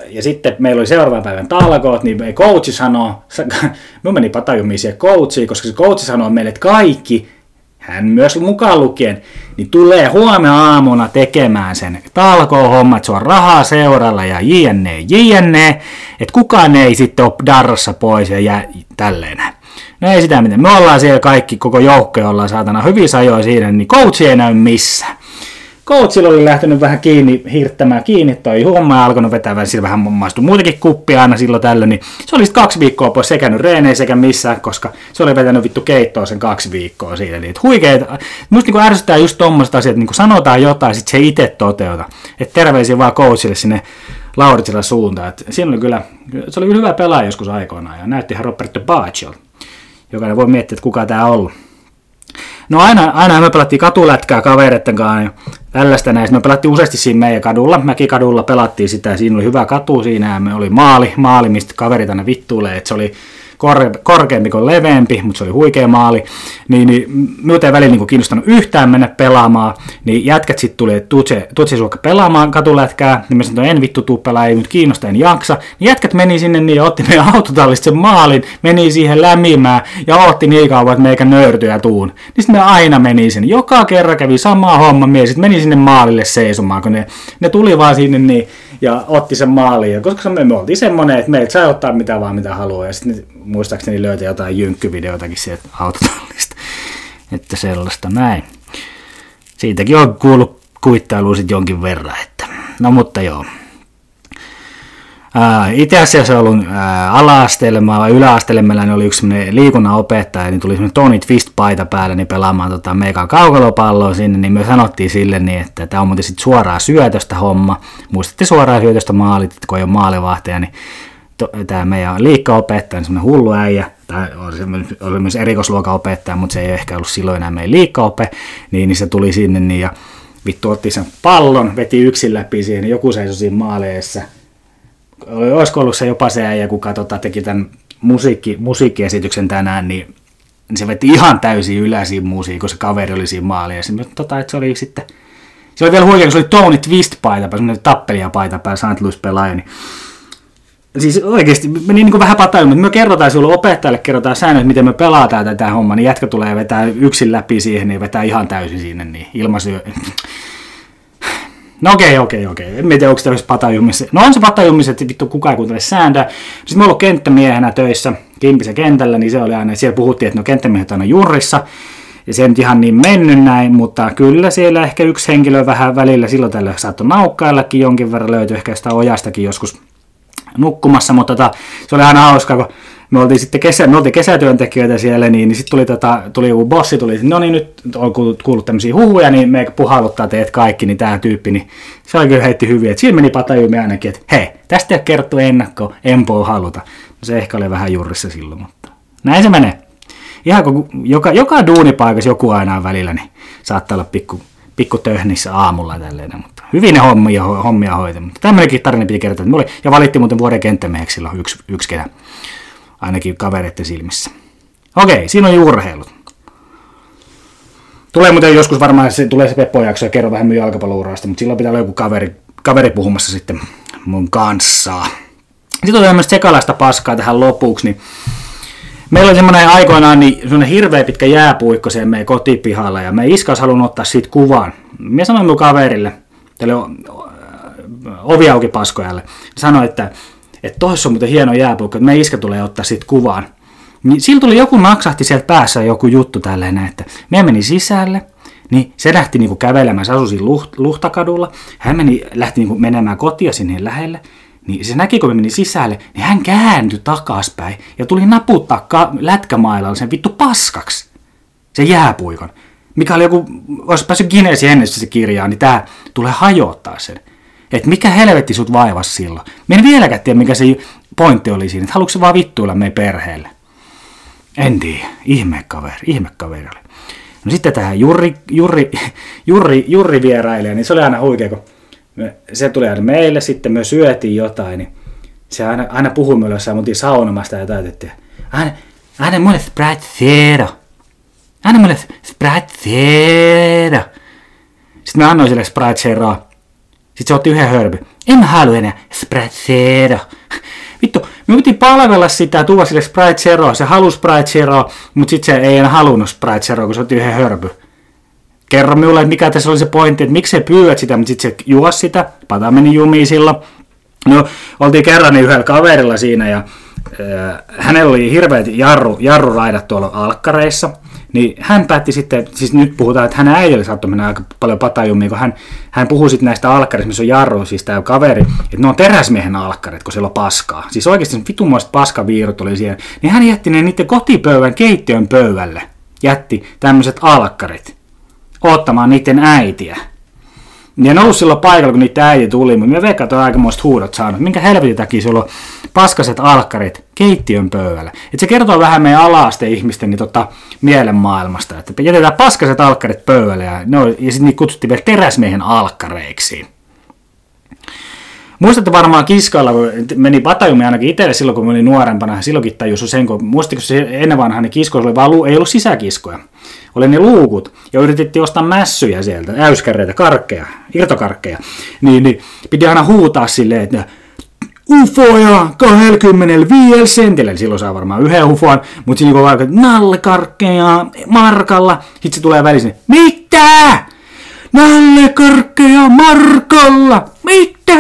ja sitten meillä oli seuraavan päivän talkoot, niin ei coachi sanoo, me meni patajumiin siihen coachiin, koska se coachi sanoo meille, että kaikki, hän myös mukaan lukien, niin tulee huomenna aamuna tekemään sen talkoon hommat, se on rahaa seuralla ja jne, jne, että kukaan ei sitten ole darrassa pois ja jää tälleen. No ei sitä mitään. Me ollaan siellä kaikki, koko joukko, ollaan saatana hyvin sajoja siinä, niin coach ei näy missään. Coachilla oli lähtenyt vähän kiinni, hirttämään kiinni toi homma ja alkanut vetää vähän, sillä vähän maistui muutenkin kuppia aina silloin tällöin, niin se oli kaksi viikkoa pois sekä nyt reeneissä sekä missään, koska se oli vetänyt vittu keittoa sen kaksi viikkoa siitä. Niin, huikeet, musta niin ärsyttää just tommoset asiat, niin kun sanotaan jotain, sit se itse toteuta. Että terveisiä vaan coachille sinne Lauritsilla suuntaan. Et siinä oli kyllä, se oli kyllä hyvä pelaaja joskus aikoinaan ja näytti ihan Roberto Baggio. Jokainen voi miettiä, että kuka tämä on ollut. No aina, aina me pelattiin katulätkää kavereiden kanssa ja tällaista näistä. Me pelattiin useasti siinä meidän kadulla, Mäkikadulla pelattiin sitä ja siinä oli hyvä katu siinä ja me oli maali, maali mistä kaverit aina vittuilee, että se oli korke, korkeampi kuin leveämpi, mutta se oli huikea maali, niin, niin minulta ei välillä niin kiinnostanut yhtään mennä pelaamaan, niin jätkät sitten tuli, että tutse suokka pelaamaan katulätkää, niin mä sanoin, en vittu tuu pelaa, ei nyt kiinnosta, en jaksa, niin jätkät meni sinne niin ja otti meidän autotallista sen maalin, meni siihen lämimään ja otti niin kauan, että meikä nöyrtyä tuun. Niin sitten me aina meni sinne, joka kerran kävi sama homma, mies sitten meni sinne maalille seisomaan, kun ne, ne tuli vaan sinne niin, ja otti sen maaliin. Ja koska me, me oltiin semmoinen, että meiltä sai ottaa mitä vaan mitä haluaa. Ja sitten muistaakseni löytyi jotain jynkkyvideotakin sieltä autotallista. Että sellaista näin. Siitäkin on kuullut kuittailua sitten jonkin verran. Että. No mutta joo. Itse asiassa ollut ala-asteella vai yläasteella meillä oli yksi liikunnan opettaja, niin tuli semmoinen Tony Twist-paita päällä niin pelaamaan tota meikan kaukalopalloa sinne, niin me sanottiin sille niin, että tämä on muuten sit suoraa syötöstä homma. Muistatte suoraa syötöstä maalit, että kun ei ole maalivahtaja, niin tämä meidän liikkaopettaja, niin semmoinen hullu äijä, tai oli myös erikoisluokan opettaja, mutta se ei ehkä ollut silloin enää meidän liikkaope, niin, niin se tuli sinne niin, ja vittu otti sen pallon, veti yksin läpi siihen, niin joku seisoi siinä maaleessa, olisiko ollut se jopa se äijä, kuka tota, teki tämän musiikki, musiikkiesityksen tänään, niin, niin se veti ihan täysin yläisiin musiikkiin, kun se kaveri oli siinä maaliin. Ja tota, että se oli sitten, se oli vielä huikea, kun se oli Tony Twist-paita päällä, semmoinen tappelijapaita päällä, St. Louis pelaaja, niin siis oikeasti meni niin kuin vähän patailla, mutta me kerrotaan sinulle opettajalle, kerrotaan säännöt, miten me pelataan tätä hommaa, niin jätkä tulee vetää yksin läpi siihen, niin vetää ihan täysin sinne, niin ilmaisyö. No okei, okei, okei. En tiedä, onko tämmöisessä patajumissa. No on se patajumissa, että vittu kukaan ei kuuntele sääntöä. Sitten me ollut kenttämiehenä töissä Kimpisen kentällä, niin se oli aina, siellä puhuttiin, että no kenttämiehet on aina jurrissa. Ja se ei nyt ihan niin mennyt näin, mutta kyllä siellä ehkä yksi henkilö vähän välillä silloin tällä saattoi naukkaillakin jonkin verran löytyy ehkä sitä ojastakin joskus nukkumassa, mutta tota, se oli aina hauskaa, kun me oltiin sitten kesä, me oltiin kesätyöntekijöitä siellä, niin, niin sitten tuli, tota, tuli joku bossi, tuli, no niin nyt on kuullut, tämmöisiä huhuja, niin me puhalluttaa teet kaikki, niin tämä tyyppi, niin se oli kyllä heitti hyvin, että siinä meni patajumi ainakin, että hei, tästä ei ole kerrottu ennakko, en haluta. No se ehkä oli vähän jurrissa silloin, mutta näin se menee. Ihan kun joka, joka duunipaikassa joku aina välillä, niin saattaa olla pikku, pikku töhnissä aamulla tälleen, mutta hyvin ne hommia, hommia hoiti. Mutta tämmöinenkin tarina piti kertoa, että oli, ja valittiin muuten vuoden kenttämieheksi silloin yksi, yksi kesä ainakin kavereiden silmissä. Okei, siinä on urheilut. Tulee muuten joskus varmaan, se tulee se Peppo-jakso ja kerro vähän minun jalkapallourasta, mutta silloin pitää olla joku kaveri, kaveri puhumassa sitten mun kanssa. Sitten on tämmöistä sekalaista paskaa tähän lopuksi, niin Meillä oli semmoinen aikoinaan niin semmoinen hirveä pitkä jääpuikko siellä meidän kotipihalla ja me iskas halunnut ottaa siitä kuvan. Mä sanoin mun kaverille, tälle ovi auki paskojalle, sanoin, että että toissa on muuten hieno jääpuikko, että me iskä tulee ottaa siitä kuvaan. Niin sillä tuli joku naksahti sieltä päässä joku juttu tälleen, että me meni sisälle, niin se lähti niinku kävelemään, se asui Luht, Luhtakadulla, hän meni, lähti niinku menemään kotia sinne lähelle, niin se näki, kun me meni sisälle, niin hän kääntyi takaspäin ja tuli naputtaa ka- lätkämailalla sen vittu paskaksi, se jääpuikon. Mikä oli joku, olisi päässyt Guinnessin ennen se kirjaa, niin tämä tulee hajottaa sen. Että mikä helvetti sut vaivasi silloin. Mä en vieläkään tiedä, mikä se pointti oli siinä. Että haluatko se vaan vittuilla meidän perheelle? En tiedä. Ihmekaveri. Ihmekaveri oli. No sitten tähän Jurri, Jurri, Jurri, Jurri vierailija, niin se oli aina huikea, kun me, se tuli aina meille, sitten me syötiin jotain, niin se aina, aina puhui meille jossain, me saunomasta ja täytettiin. Aina, aina mulle spratzero. Aina mulle spratzero. Sitten mä annoin sille spratzeroa. Sitten se otti yhden hörpy. En mä halua enää Sprite Zero. Vittu, me piti palvella sitä tuoda sille Sprite Zero. Se halusi Sprite Zero, mutta sitten se ei enää halunnut Sprite Zero, kun se otti yhden hörpy. Kerro minulle, mikä tässä oli se pointti, että miksi se pyydät sitä, mutta sitten se juos sitä. Pata meni jumiin. No, oltiin kerran niin yhdellä kaverilla siinä ja hänellä oli hirveät jarru, jarruraidat tuolla alkkareissa, niin hän päätti sitten, siis nyt puhutaan, että hän äidille saattoi mennä aika paljon patajummiin, kun hän, hän puhui sitten näistä alkkareista, missä on jarru, siis tämä kaveri, että ne on teräsmiehen alkkarit, kun siellä on paskaa. Siis oikeasti vitumoiset paskaviirut oli siellä. Niin hän jätti ne niiden kotipöydän keittiön pöydälle, jätti tämmöiset alkkarit, ottamaan niiden äitiä. Ja nousi silloin paikalla, kun niitä äiti tuli, mutta me veikkaan, että on aikamoista huudot saanut. Minkä helvetin takia sulla on paskaset alkkarit keittiön pöydällä? Et se kertoo vähän meidän ala ihmisten niin tota, mielenmaailmasta, että jätetään paskaset alkkarit pöydälle ja, no, ja sitten niitä kutsuttiin vielä teräsmiehen alkkareiksi. Muistatte varmaan kiskalla, kun meni Batajumi ainakin itselle silloin, kun olin nuorempana, silloinkin tajusin sen, kun muistatko se ennen vanhaa, niin kiskoilla oli vaan, ei ollut sisäkiskoja oli ne luukut, ja yritettiin ostaa mässyjä sieltä, äyskäreitä, karkkeja, irtokarkkeja, niin, niin piti aina huutaa silleen, että ufoja 25 sentillä, eli silloin saa varmaan yhden ufon, mutta siinä kun vaikka nallekarkkeja markalla, sitten se tulee välisin, mitä? Nallekarkkeja markalla, mitä?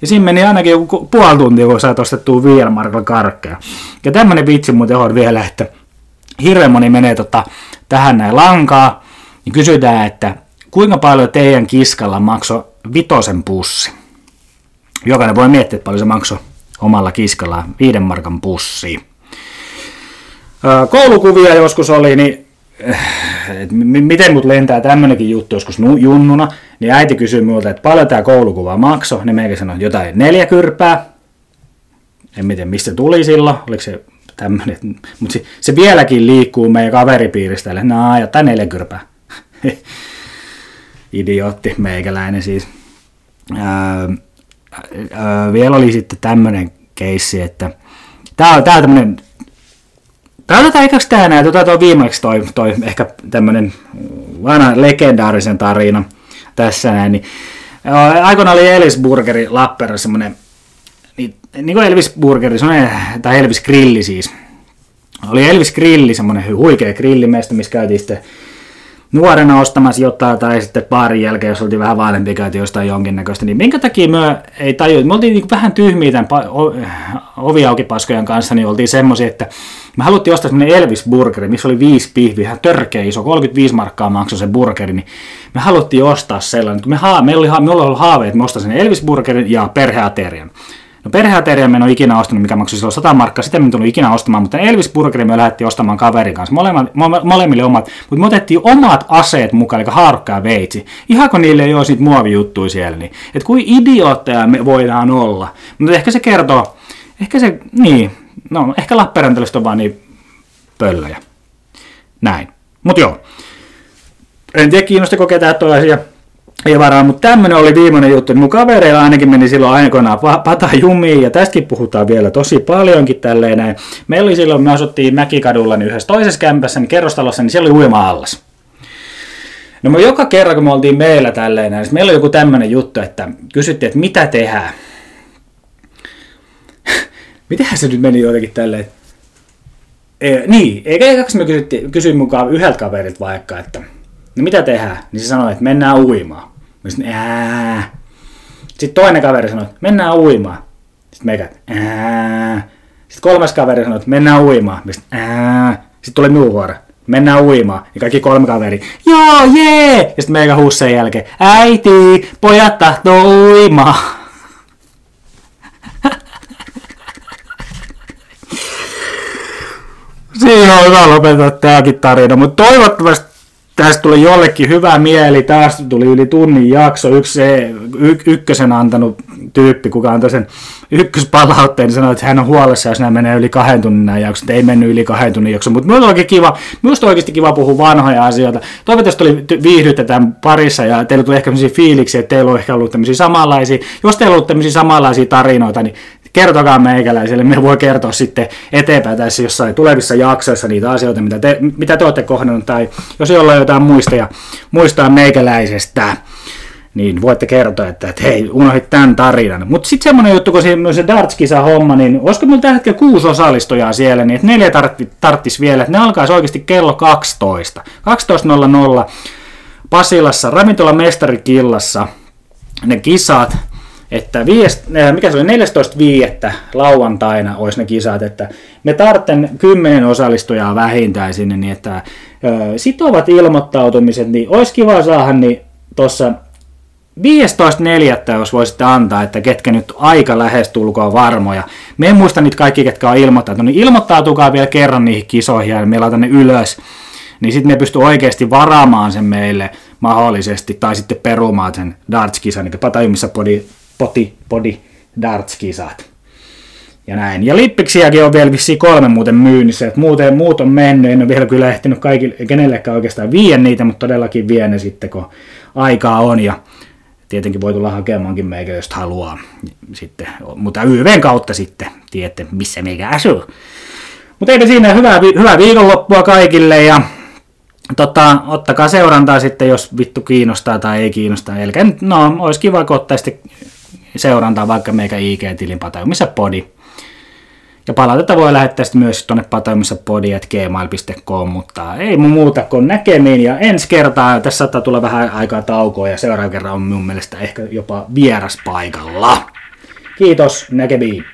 Ja siinä meni ainakin joku puoli tuntia, kun sait ostettua viiden markalla karkkeja. Ja tämmönen vitsi muuten on vielä, että hirveän moni menee tota, tähän näin lankaa, niin kysytään, että kuinka paljon teidän kiskalla maksoi vitosen pussi? Jokainen voi miettiä, että paljon se maksoi omalla kiskalla viiden markan pussiin. Koulukuvia joskus oli, niin että miten mut lentää tämmönenkin juttu joskus junnuna, niin äiti kysyi minulta, että paljon tämä koulukuva maksoi, niin meikä sanoi jotain neljä kyrpää. En tiedä, mistä tuli silloin, oliko se tämmöinen. Mutta se, se, vieläkin liikkuu meidän kaveripiiristä, eli naa, jotain neljä kyrpää. Idiootti meikäläinen siis. Öö, öö, vielä oli sitten tämmöinen keissi, että tää on, tää on tämmönen Tää on eikös tää näin, tota toi viimeksi toi, toi ehkä tämmönen vanha legendaarisen tarina tässä näin, niin aikoina oli Elisburgeri Lappeenrannassa semmonen niin, kuin Elvis Burgeri, tai Elvis Grilli siis. Oli Elvis Grilli, semmoinen huikea grillimestä, missä käytiin sitten nuorena ostamassa jotain, tai sitten baarin jälkeen, jos oltiin vähän vaaleampi, käytiin jostain jonkinnäköistä, niin minkä takia me ei taju, me oltiin niin vähän tyhmiä tämän oviaukipaskojen kanssa, niin oltiin semmoisia, että me haluttiin ostaa semmoinen Elvis burgeri, missä oli viisi pihviä, ihan törkeä iso, 35 markkaa maksoi se burgeri, niin me haluttiin ostaa sellainen, kun me haa, meillä oli, meillä oli haave, että me ostaisin Elvis burgerin ja perheaterian. No perheateria en ole ikinä ostanut, mikä maksoi silloin 100 markkaa, sitä en tullut ikinä ostamaan, mutta Elvis Burgerin me lähdettiin ostamaan kaverin kanssa, molemmat, molemmille omat, mutta me otettiin omat aseet mukaan, eli haarukka ja veitsi. Ihan kun niille ei ole siitä muovijuttuja siellä, niin että kuin idiootteja me voidaan olla. Mutta ehkä se kertoo, ehkä se, niin, no ehkä Lappeenrantalaiset on vaan niin pöllöjä. Näin. Mutta joo. En tiedä kiinnostako ketään asia ei varmaan, mutta tämmöinen oli viimeinen juttu. Mun kavereilla ainakin meni silloin aikoinaan pata jumiin, ja tästäkin puhutaan vielä tosi paljonkin tälleen näin. Meillä oli silloin, me asuttiin Mäkikadulla, niin yhdessä toisessa kämpässä, niin kerrostalossa, niin siellä oli uima-allas. No me joka kerran, kun me oltiin meillä tälleen näin, niin meillä oli joku tämmöinen juttu, että kysyttiin, että mitä tehdään. Mitähän se nyt meni jotenkin tälleen, e, niin, eikä kaksi me kysyttiin, kysyin mukaan yhdeltä kaverilta vaikka, että no mitä tehdään? Niin se sanoi, että mennään uimaan. Mä sanoin, ää. Sitten toinen kaveri sanoi, että mennään uimaan. Sitten meikä, ää. Sitten kolmas kaveri sanoi, että mennään uimaan. Mä sanoin, ää. Sitten tuli minun vuoro. Mennään uimaan. Ja kaikki kolme kaveri, joo, jee! Ja sitten meikä huusi sen jälkeen, äiti, pojat tahtoo uimaan. Siinä on hyvä lopettaa tämäkin tarina, mutta toivottavasti tästä tuli jollekin hyvä mieli, taas tuli yli tunnin jakso, yksi se y- ykkösen antanut tyyppi, kuka antoi sen ykköspalautteen, niin sanoi, että hän on huolessa, jos nämä menee yli kahden tunnin nämä jaksot, ei mennyt yli kahden tunnin jakso, mutta minusta oikein kiva, minusta oikeasti kiva puhua vanhoja asioita. Toivottavasti tuli viihdyttä tämän parissa ja teillä tuli ehkä sellaisia fiiliksiä, että teillä on ehkä ollut tämmöisiä samanlaisia, jos teillä on ollut tämmöisiä samanlaisia tarinoita, niin kertokaa meikäläiselle, me voi kertoa sitten eteenpäin tässä jossain tulevissa jaksoissa niitä asioita, mitä te, mitä te olette kohdannut, tai jos jollain jotain muistoja, muistaa meikäläisestä, niin voitte kertoa, että, että hei, unohdit tämän tarinan. Mutta sitten semmoinen juttu, kun se, se darts homma, niin olisiko meillä tällä hetkellä kuusi osallistujaa siellä, niin että neljä tarttis vielä, että ne alkaisi oikeasti kello 12. 12.00 Pasilassa, ravintola mestarikillassa, ne kisat, että viiest, äh, mikä se oli 14.5. lauantaina olisi ne kisat, että me tartten kymmenen osallistujaa vähintään sinne, niin että sitovat ilmoittautumiset, niin olisi kiva saada niin tuossa 15.4. jos voisitte antaa, että ketkä nyt aika lähestulkoon varmoja. Me en muista niitä kaikki, ketkä on ilmoittautunut, niin ilmoittautukaa vielä kerran niihin kisoihin ja me laitan ne ylös. Niin sitten me pystyy oikeasti varaamaan sen meille mahdollisesti, tai sitten perumaan sen darts-kisan, eli Patajumissa podi, poti, podi darts-kisat. Ja näin. Ja lippiksiäkin on vielä vissiin kolme muuten myynnissä, että muuten muut on mennyt, en ole vielä kyllä ehtinyt kaikille, kenellekään oikeastaan vie niitä, mutta todellakin vie ne sitten, kun aikaa on. Ja tietenkin voi tulla hakemaankin meikä, jos haluaa. Sitten, mutta YVn kautta sitten tiedätte, missä meikä asuu. Mutta eipä siinä hyvää, hyvää viikonloppua kaikille ja tota, ottakaa seurantaa sitten, jos vittu kiinnostaa tai ei kiinnostaa. Eli no, olisi kiva, kun ottaisitte seurantaa vaikka meikä IG-tilin Pataumissa podi. Ja palautetta voi lähettää sitten myös tuonne pataumissa gmail.com, mutta ei muuta kuin näkemiin. Ja ensi kertaa, tässä saattaa tulla vähän aikaa taukoa ja seuraava kerran on mun mielestä ehkä jopa vieras paikalla. Kiitos, näkemiin.